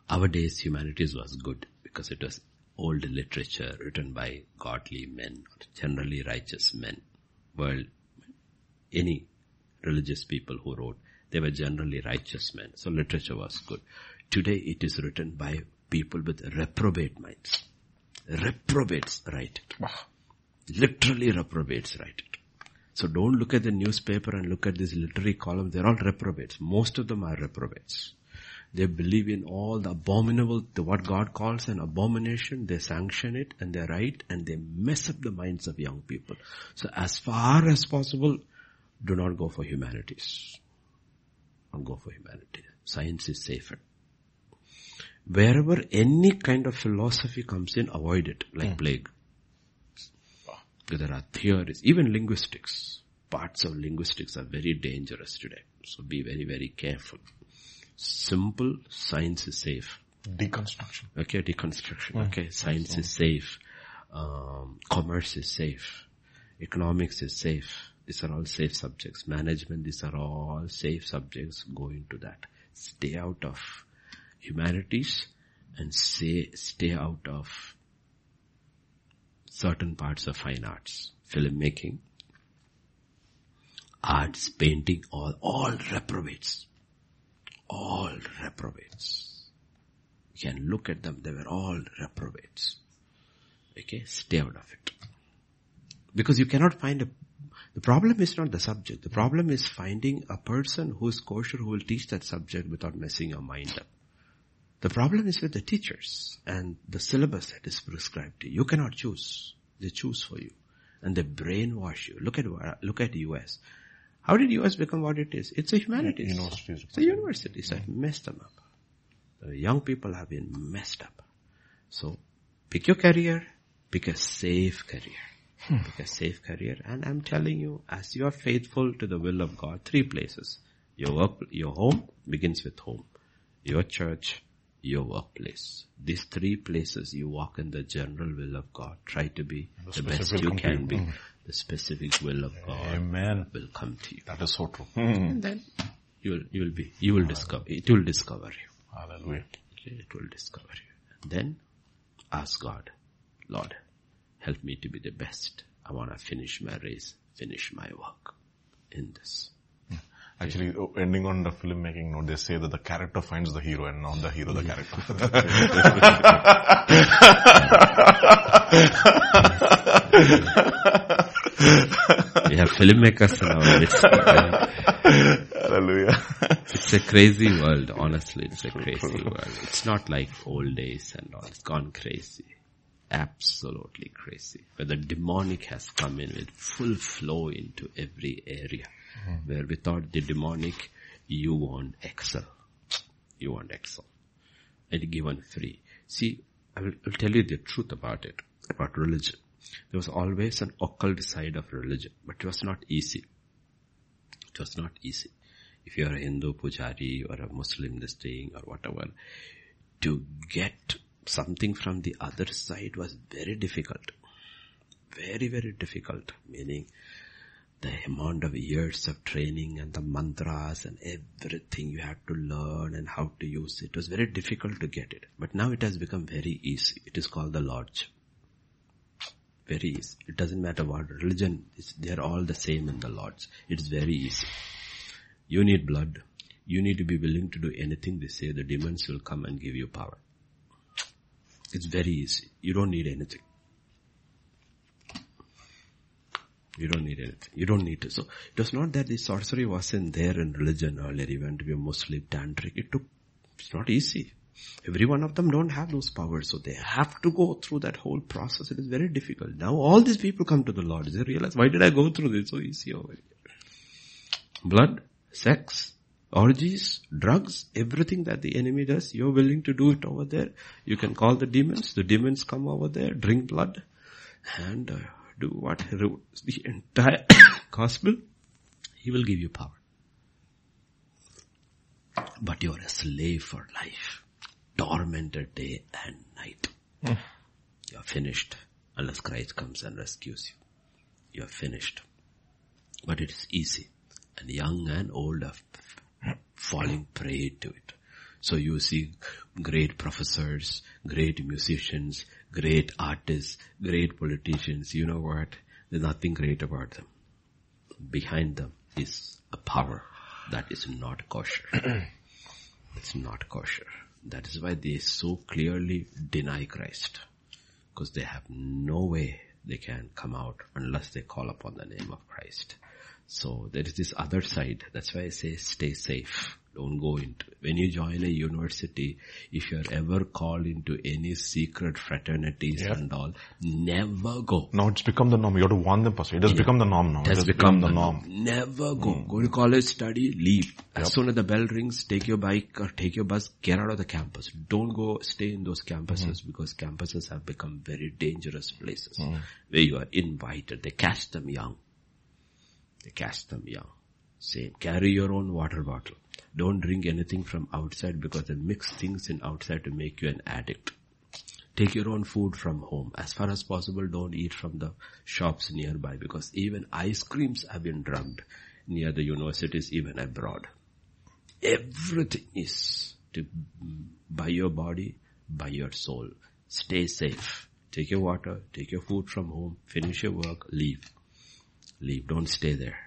Our days humanities was good because it was old literature written by godly men, generally righteous men. World, any religious people who wrote, they were generally righteous men. So literature was good. Today it is written by people with reprobate minds. Reprobates write it. Wow. Literally reprobates write it. So don't look at the newspaper and look at this literary column. They're all reprobates. Most of them are reprobates. They believe in all the abominable, the, what God calls an abomination. They sanction it and they write and they mess up the minds of young people. So as far as possible, do not go for humanities. Don't go for humanities. Science is safer. Wherever any kind of philosophy comes in, avoid it like hmm. plague. There are theories, even linguistics. Parts of linguistics are very dangerous today. So be very, very careful. Simple science is safe. Deconstruction. Okay, deconstruction. Okay, science is safe. Um, commerce is safe. Economics is safe. These are all safe subjects. Management, these are all safe subjects. Go into that. Stay out of humanities and say, stay out of certain parts of fine arts, filmmaking, arts, painting, all, all reprobates. All reprobates. You can look at them, they were all reprobates. Okay, stay out of it. Because you cannot find a, the problem is not the subject. The problem is finding a person who is kosher who will teach that subject without messing your mind up. The problem is with the teachers and the syllabus that is prescribed to you. You cannot choose. They choose for you. And they brainwash you. Look at, look at US. How did US become what it is? It's a humanities. The universities. It's a university. So messed them up. The young people have been messed up. So pick your career, pick a safe career. Hmm. Pick a safe career. And I'm telling you, as you are faithful to the will of God, three places. Your work, your home begins with home. Your church, your workplace. These three places you walk in the general will of God. Try to be the, specific best you can you. be. Mm. The specific will of God Amen. will come to you. That is so true. And then mm. you'll, you'll be, you will discover, it will discover you. Hallelujah. It will discover you. Then ask God, Lord, help me to be the best. I want to finish my race, finish my work in this. Actually, oh, ending on the filmmaking note, they say that the character finds the hero and not the hero the character. we have filmmakers in our midst. Hallelujah. It's a crazy world, honestly. It's a crazy world. It's not like old days and all. It's gone crazy. Absolutely crazy. Where the demonic has come in with full flow into every area. Mm. Where without the demonic, you won't excel. You won't excel. And given free. See, I will, I'll tell you the truth about it, about religion. There was always an occult side of religion, but it was not easy. It was not easy. If you are a Hindu pujari or a Muslim this thing or whatever, to get something from the other side was very difficult. Very, very difficult. Meaning the amount of years of training and the mantras and everything you had to learn and how to use it. It was very difficult to get it. But now it has become very easy. It is called the Lodge. Very easy. It doesn't matter what religion. They are all the same in the Lodge. It's very easy. You need blood. You need to be willing to do anything they say. The demons will come and give you power. It's very easy. You don't need anything. You don't need anything. You don't need to. So it was not that the sorcery wasn't there in religion earlier, even to be a Muslim, tantric. It took, it's not easy. Every one of them don't have those powers, so they have to go through that whole process. It is very difficult. Now all these people come to the Lord. They realize, why did I go through this so easy over here? Blood, sex, orgies, drugs, everything that the enemy does, you're willing to do it over there. You can call the demons. The demons come over there, drink blood, and uh, do what? he wrote, The entire gospel. He will give you power. But you're a slave for life. Tormented day and night. Hmm. You're finished unless Christ comes and rescues you. You're finished. But it is easy. And young and old are falling prey to it. So you see great professors, great musicians, great artists, great politicians. You know what? There's nothing great about them. Behind them is a power that is not kosher. it's not kosher. That is why they so clearly deny Christ. Because they have no way they can come out unless they call upon the name of Christ. So there is this other side. That's why I say stay safe. Don't go into, it. when you join a university, if you're ever called into any secret fraternities Yeah. and all, never go. Now it's become the norm. You have to warn them, Pastor. It has become the norm now. It has become the norm. Never go. Hmm. Go to college, study, leave. As soon as the bell rings, take your bike or take your bus, get out of the campus. Don't go stay in those campuses hmm. because campuses have become very dangerous places hmm. where you are invited. They catch them young. They catch them young. Same. Carry your own water bottle. Don't drink anything from outside because they mix things in outside to make you an addict. Take your own food from home. As far as possible, don't eat from the shops nearby because even ice creams have been drugged near the universities, even abroad. Everything is to mm, buy your body, buy your soul. Stay safe. Take your water, take your food from home, finish your work, leave. Leave. Don't stay there.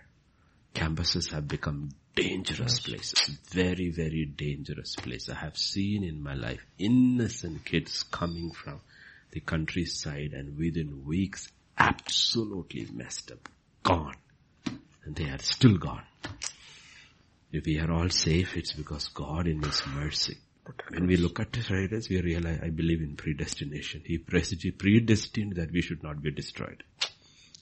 Campuses have become dangerous places. Very, very dangerous place. I have seen in my life innocent kids coming from the countryside and within weeks absolutely messed up. Gone. And they are still gone. If we are all safe, it's because God in His mercy. When we look at the writers, we realize, I believe in predestination. He predestined that we should not be destroyed.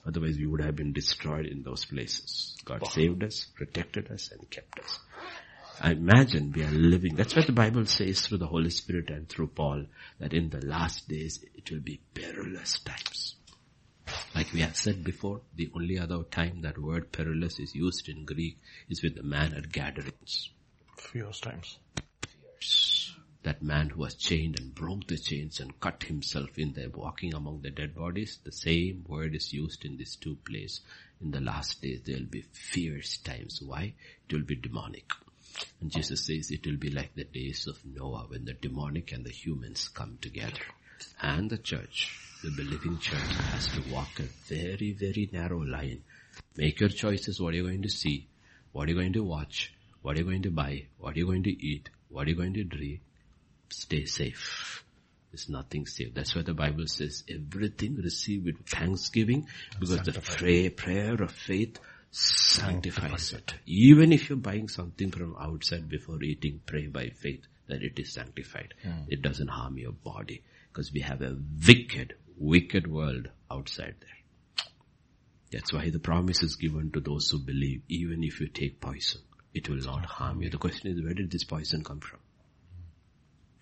Otherwise we would have been destroyed in those places. God oh. saved us, protected us and kept us. I imagine we are living, that's what the Bible says through the Holy Spirit and through Paul, that in the last days it will be perilous times. Like we have said before, the only other time that word perilous is used in Greek is with the man at Gadarenes. Fierce times. That man who was chained and broke the chains and cut himself in there walking among the dead bodies, the same word is used in these two places. In the last days there will be fierce times. Why? It will be demonic. And Jesus says it will be like the days of Noah when the demonic and the humans come together. And the church, the believing church has to walk a very, very narrow line. Make your choices what are you're going to see, what are you're going to watch, what are you're going to buy, what are you're going to eat, what are you're going to drink. Stay safe. There's nothing safe. That's why the Bible says everything receive with thanksgiving because the prayer, prayer of faith sanctifies it. Even if you're buying something from outside before eating, pray by faith that it is sanctified. Hmm. It doesn't harm your body because we have a wicked, wicked world outside there. That's why the promise is given to those who believe, even if you take poison, it will not harm you. The question is, where did this poison come from?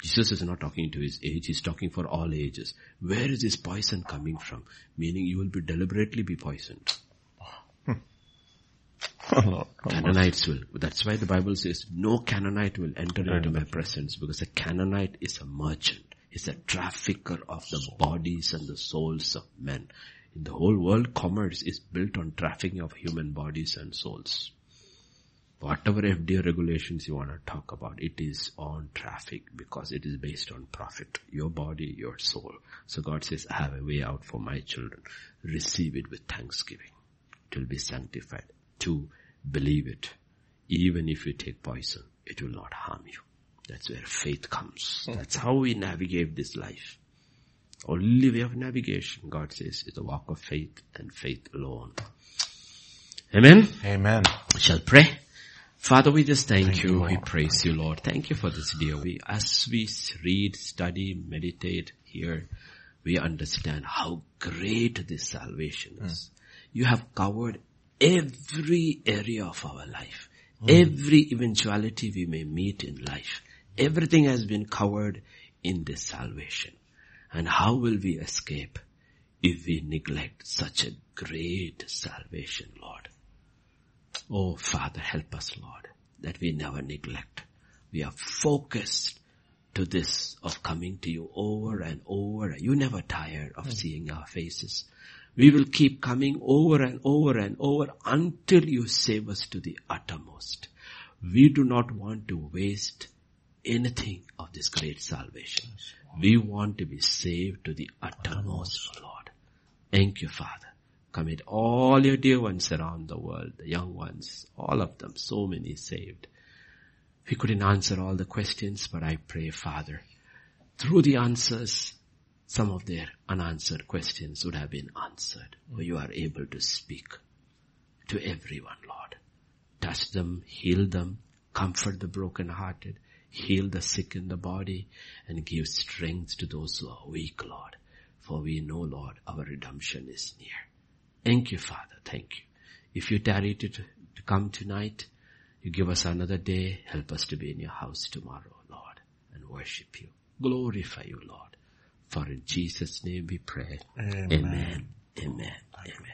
Jesus is not talking to his age, he's talking for all ages. Where is this poison coming from? Meaning you will be deliberately be poisoned. Canaanites will. That's why the Bible says no Canaanite will enter into my presence because a Canaanite is a merchant. He's a trafficker of the bodies and the souls of men. In the whole world, commerce is built on trafficking of human bodies and souls. Whatever FDA regulations you want to talk about, it is on traffic because it is based on profit. Your body, your soul. So God says, I have a way out for my children. Receive it with thanksgiving. It will be sanctified. Two, believe it. Even if you take poison, it will not harm you. That's where faith comes. Hmm. That's how we navigate this life. Only way of navigation, God says, is a walk of faith and faith alone. Amen. Amen. We shall pray. Father, we just thank, you. We praise you, Lord. Thank you for this day. We, as we read, study, meditate here, we understand how great this salvation is. You have covered every area of our life. Every eventuality we may meet in life. Everything has been covered in this salvation. And how will we escape if we neglect such a great salvation, Lord? Oh, Father, help us, Lord, that we never neglect. We are focused to this of coming to you over and over. You never tire of hmm. seeing our faces. We will keep coming over and over and over until you save us to the uttermost. We do not want to waste anything of this great salvation. We want to be saved to the uttermost, Lord. Thank you, Father. Commit all your dear ones around the world, the young ones, all of them, so many saved. We couldn't answer all the questions, but I pray, Father, through the answers, some of their unanswered questions would have been answered. For you are able to speak to everyone, Lord. Touch them, heal them, comfort the brokenhearted, heal the sick in the body, and give strength to those who are weak, Lord. For we know, Lord, our redemption is near. Thank you, Father. Thank you. If you tarry to, to come tonight, you give us another day. Help us to be in your house tomorrow, Lord, and worship you. Glorify you, Lord. For in Jesus' name we pray. Amen. Amen. Amen.